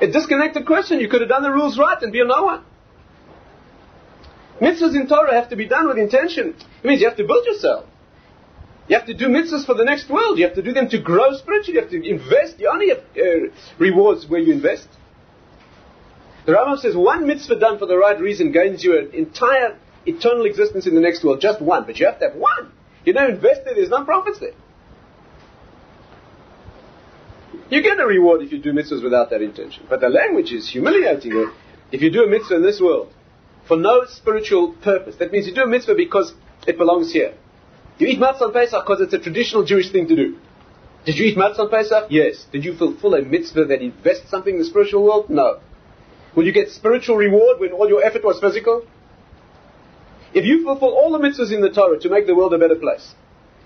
A disconnected question. You could have done the rules right and be a no one. Mitzvahs in Torah have to be done with intention. It means you have to build yourself. You have to do mitzvahs for the next world. You have to do them to grow spiritually. You have to invest. You only have uh, rewards where you invest. The Rambam says one mitzvah done for the right reason gains you an entire eternal existence in the next world. Just one. But you have to have one. You don't invest there, there's no profits there. You get a reward if you do mitzvahs without that intention. But the language is humiliating. If you do a mitzvah in this world for no spiritual purpose, that means you do a mitzvah because it belongs here. You eat matzah on Pesach because it's a traditional Jewish thing to do. Did you eat matzah on Pesach? Yes. Did you fulfill a mitzvah that invests something in the spiritual world? No. Will you get spiritual reward when all your effort was physical? If you fulfill all the mitzvahs in the Torah to make the world a better place,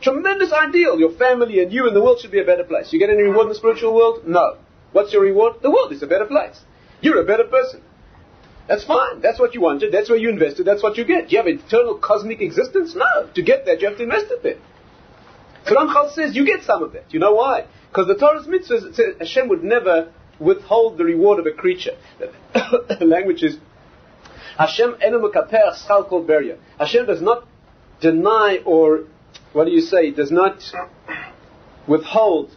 tremendous ideal, your family and you and the world should be a better place. You get any reward in the spiritual world? No. What's your reward? The world is a better place. You're a better person. That's fine. That's what you wanted. That's where you invested. That's what you get. Do you have eternal cosmic existence? No. To get that, you have to invest it there. So Ramchal says you get some of that. You know why? Because the Torah's mitzvahs, Hashem would never withhold the reward of a creature. the language is Hashem beria. Hashem does not deny or, what do you say, does not withhold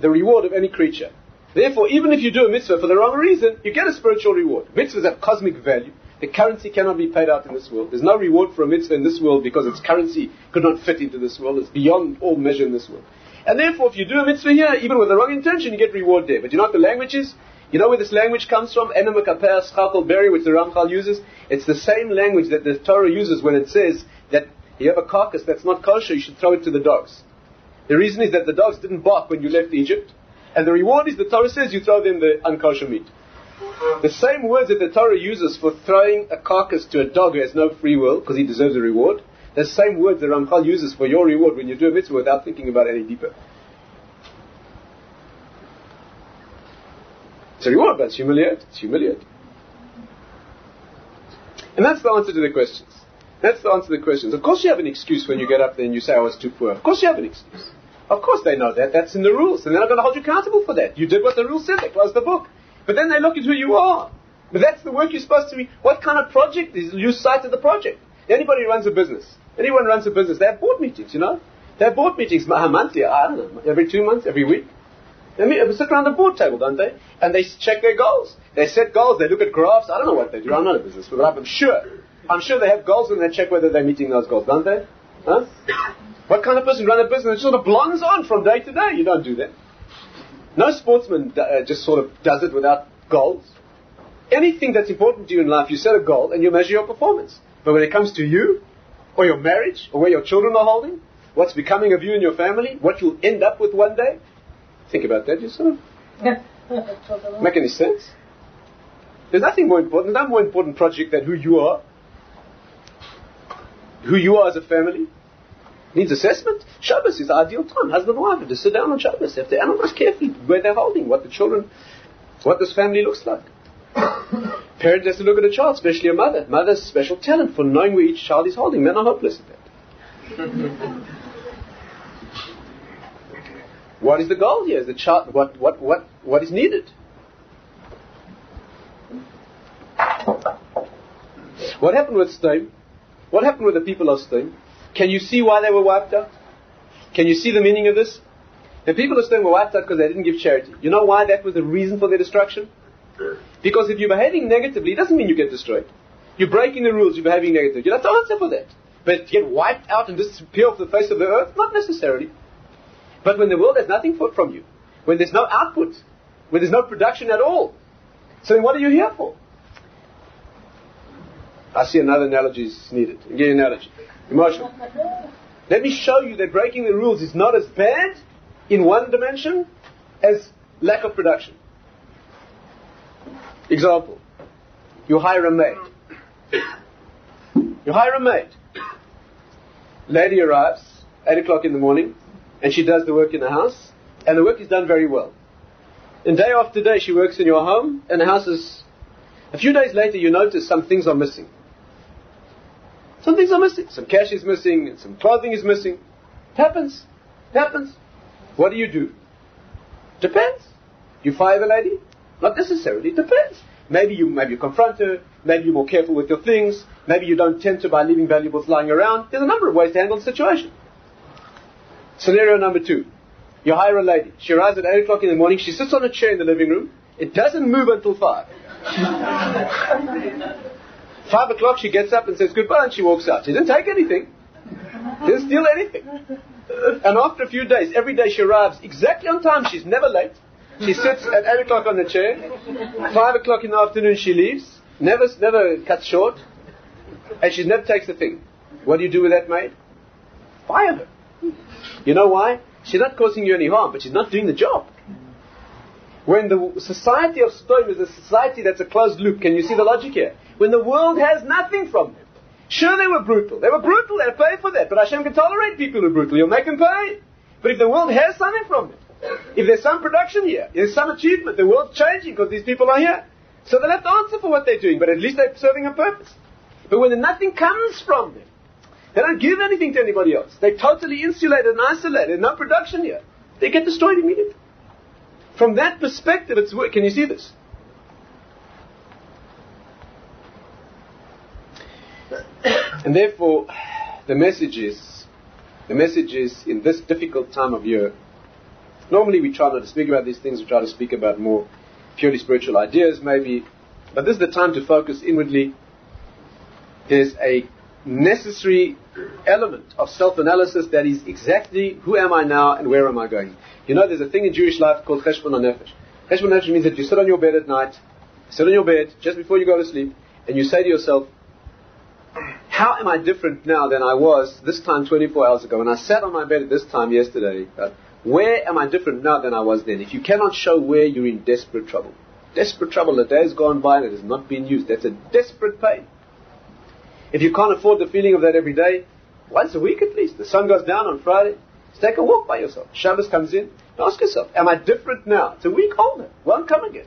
the reward of any creature. Therefore, even if you do a mitzvah for the wrong reason, you get a spiritual reward. Mitzvahs have cosmic value. The currency cannot be paid out in this world. There's no reward for a mitzvah in this world because its currency could not fit into this world. It's beyond all measure in this world. And therefore, if you do a mitzvah here, even with the wrong intention, you get reward there. But you know what the language is? You know where this language comes from? Enemakaper schakal which the Ramchal uses? It's the same language that the Torah uses when it says that you have a carcass that's not kosher, you should throw it to the dogs. The reason is that the dogs didn't bark when you left Egypt, and the reward is the Torah says you throw them the unkosher meat. The same words that the Torah uses for throwing a carcass to a dog who has no free will, because he deserves a reward, the same words that Ramchal uses for your reward when you do a mitzvah without thinking about any deeper. It's a reward, but it's humiliating. It's humiliating. And that's the answer to the questions. That's the answer to the questions. Of course you have an excuse when you get up there and you say I was too poor. Of course you have an excuse. Of course they know that. That's in the rules. And they're not going to hold you accountable for that. You did what the rules said. They closed the book. But then they look at who you are. But that's the work you're supposed to be. What kind of project is you cited the project? Anybody who runs a business. Anyone runs a business, they have board meetings, you know? They have board meetings monthly, I don't know, every two months, every week. They meet, sit around the board table, don't they? And they check their goals. They set goals, they look at graphs. I don't know what they do. I'm not a business, but I'm sure. I'm sure they have goals and they check whether they're meeting those goals, don't they? Huh? What kind of person run a business that sort of blondes on from day to day? You don't do that. No sportsman uh, just sort of does it without goals. Anything that's important to you in life, you set a goal and you measure your performance. But when it comes to you, or your marriage, or where your children are holding, what's becoming of you and your family, what you'll end up with one day, think about that yourself. Make any sense? There's nothing more important, no more important project than who you are. Who you are as a family. Needs assessment. Shabbos is the ideal time. Husband and wife have to sit down on Shabbos. Have to analyze carefully where they're holding, what the children, what this family looks like. Parent has to look at a child, especially a mother. Mother's special talent for knowing where each child is holding. Men are hopeless at that. what is the goal here? Is the child what what what what is needed? What happened with Sdom? What happened with the people of Sdom? Can you see why they were wiped out? Can you see the meaning of this? The people of Sdom were wiped out because they didn't give charity. You know why that was the reason for their destruction? Because if you're behaving negatively, it doesn't mean you get destroyed. You're breaking the rules, you're behaving negatively. You have to answer for that. But get wiped out and disappear off the face of the earth? Not necessarily. But when the world has nothing from you, when there's no output, when there's no production at all, so then what are you here for? I see another analogy is needed. Again, analogy. Emotional. Let me show you that breaking the rules is not as bad in one dimension as lack of production. Example. You hire a maid. You hire a maid. Lady arrives, 8 o'clock in the morning, and she does the work in the house, and the work is done very well. And day after day she works in your home, and the house is... A few days later you notice some things are missing. Some things are missing. Some cash is missing, and some clothing is missing. It happens. It happens. What do you do? Depends. You fire the lady? Not necessarily. It depends. Maybe you maybe you confront her. Maybe you're more careful with your things. Maybe you don't tend to by leaving valuables lying around. There's a number of ways to handle the situation. Scenario number two. You hire a lady. She arrives at 8 o'clock in the morning. She sits on a chair in the living room. It doesn't move until 5. Five o'clock, she gets up and says goodbye and she walks out. She didn't take anything. Didn't steal anything. And after a few days, every day she arrives exactly on time. She's never late. She sits at 8 o'clock on the chair. 5 o'clock in the afternoon, she leaves. Never, never cuts short. And she never takes a thing. What do you do with that maid? Fire her. You know why? She's not causing you any harm, but she's not doing the job. When the society of Sodom is a society that's a closed loop, can you see the logic here? When the world has nothing from them. Sure, they were brutal. They were brutal. They pay for that. But Hashem can tolerate people who are brutal. You'll make them pay. But if the world has something from them, if there's some production here, there's some achievement, the world's changing because these people are here. So they'll have to answer for what they're doing, but at least they're serving a purpose. But when nothing comes from them, they don't give anything to anybody else. They're totally insulated and isolated, no production here. They get destroyed immediately. From that perspective, it's work. Can you see this? And therefore, the message is, the message is in this difficult time of year, normally we try not to speak about these things, we try to speak about more purely spiritual ideas maybe, but this is the time to focus inwardly. There's a necessary element of self-analysis that is exactly who am I now and where am I going. You know, there's a thing in Jewish life called cheshbon nefesh. Cheshbon nefesh means that you sit on your bed at night, sit on your bed just before you go to sleep, and you say to yourself, how am I different now than I was this time 24 hours ago? When I sat on my bed at this time yesterday, where am I different now than I was then? If you cannot show where you're in desperate trouble, desperate trouble, the day has gone by and it has not been used, that's a desperate pain. If you can't afford the feeling of that every day, once a week at least, the sun goes down on Friday, take a walk by yourself. Shabbos comes in, ask yourself, am I different now? It's a week older, won't come again.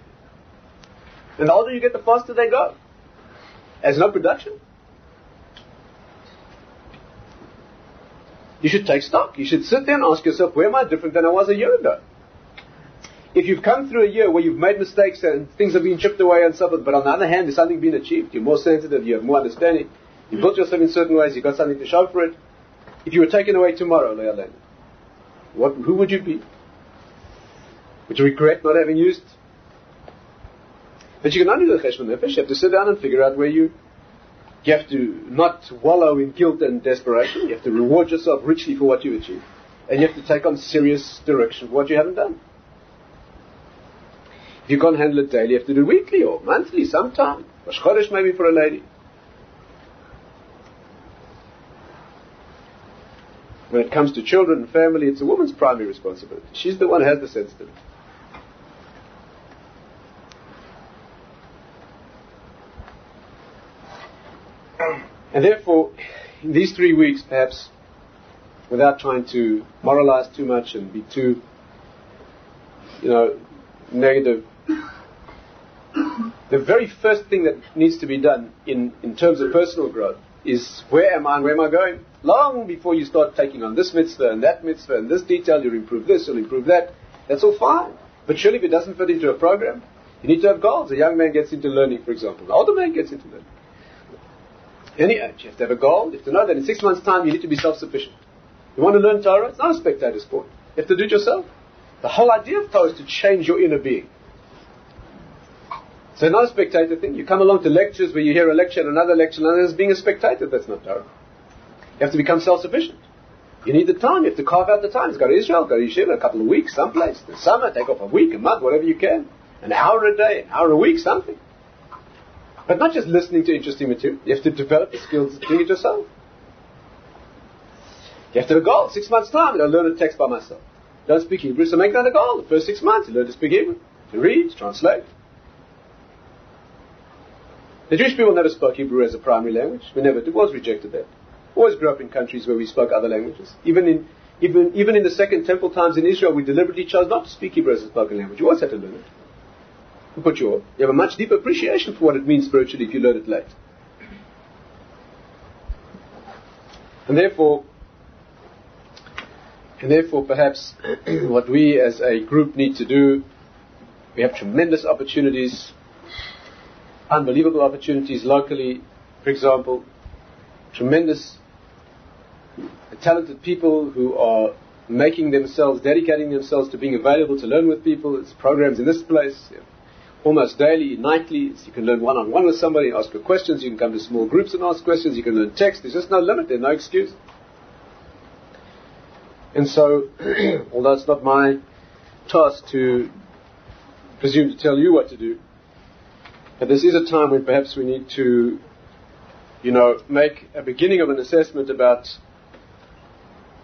And the older you get, the faster they go. There's no production. You should take stock. You should sit there and ask yourself, where am I different than I was a year ago? If you've come through a year where you've made mistakes and things have been chipped away and so forth, but on the other hand, there's something been achieved, you're more sensitive, you have more understanding, you built yourself in certain ways, you've got something to show for it. If you were taken away tomorrow, Leah what, who would you be? Would you regret not having used? But you can only do the cheshbon nefesh. You have to sit down and figure out where you you have to not wallow in guilt and desperation. You have to reward yourself richly for what you achieved. And you have to take on serious direction for what you haven't done. If you can't handle it daily, you have to do it weekly or monthly, sometime. Rosh Chodesh maybe for a lady. When it comes to children and family, it's a woman's primary responsibility. She's the one who has the sensitivity. And therefore, in these three weeks, perhaps, without trying to moralize too much and be too, you know, negative, the very first thing that needs to be done in, in terms of personal growth is where am I and where am I going? Long before you start taking on this mitzvah and that mitzvah and this detail, you'll improve this, you'll improve that. That's all fine. But surely if it doesn't fit into a program, you need to have goals. A young man gets into learning, for example. An older man gets into learning any age. You have to have a goal. You have to know that in six months' time you need to be self-sufficient. You want to learn Torah? It's not a spectator sport. You have to do it yourself. The whole idea of Torah is to change your inner being. So not a spectator thing. You come along to lectures where you hear a lecture and another lecture and another being a spectator. That's not Torah. You have to become self-sufficient. You need the time. You have to carve out the time. Go to Israel, go to Yeshiva a couple of weeks, someplace. The summer, take off a week, a month, whatever you can. An hour a day, an hour a week, something. But not just listening to interesting material. You have to develop the skills of doing it yourself. You have to have a goal. Six months' time, I'll learn a text by myself. Don't speak Hebrew, so make that a goal. The first six months, you learn to speak Hebrew, to read, to translate. The Jewish people never spoke Hebrew as a primary language. We never. It was rejected there. Always grew up in countries where we spoke other languages. Even in even even in the Second Temple times in Israel, we deliberately chose not to speak Hebrew as a spoken language. You always had to learn it but you you have a much deeper appreciation for what it means spiritually if you learn it late. And therefore, and therefore perhaps what we as a group need to do, we have tremendous opportunities, unbelievable opportunities locally, for example, tremendous talented people who are making themselves, dedicating themselves to being available to learn with people. There's programs in this place almost daily, nightly. You can learn one-on-one with somebody, ask your questions. You can come to small groups and ask questions. You can learn text. There's just no limit. There's no excuse. And so, although it's not my task to presume to tell you what to do, but this is a time when perhaps we need to, you know, make a beginning of an assessment about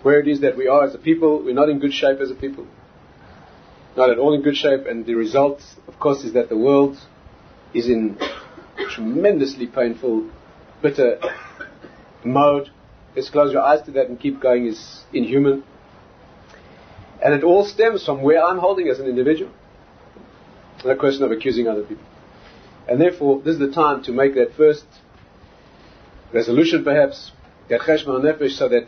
where it is that we are as a people. We're not in good shape as a people not at all in good shape, and the result, of course, is that the world is in tremendously painful, bitter mode. Just close your eyes to that and keep going is inhuman. And it all stems from where I'm holding as an individual. A question of accusing other people. And therefore, this is the time to make that first resolution, perhaps, that cheshbon nefesh, so that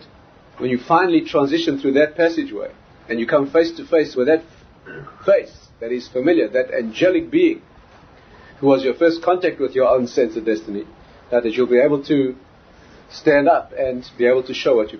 when you finally transition through that passageway and you come face to face with that face that is familiar, that angelic being who was your first contact with your own sense of destiny, that you'll be able to stand up and be able to show what you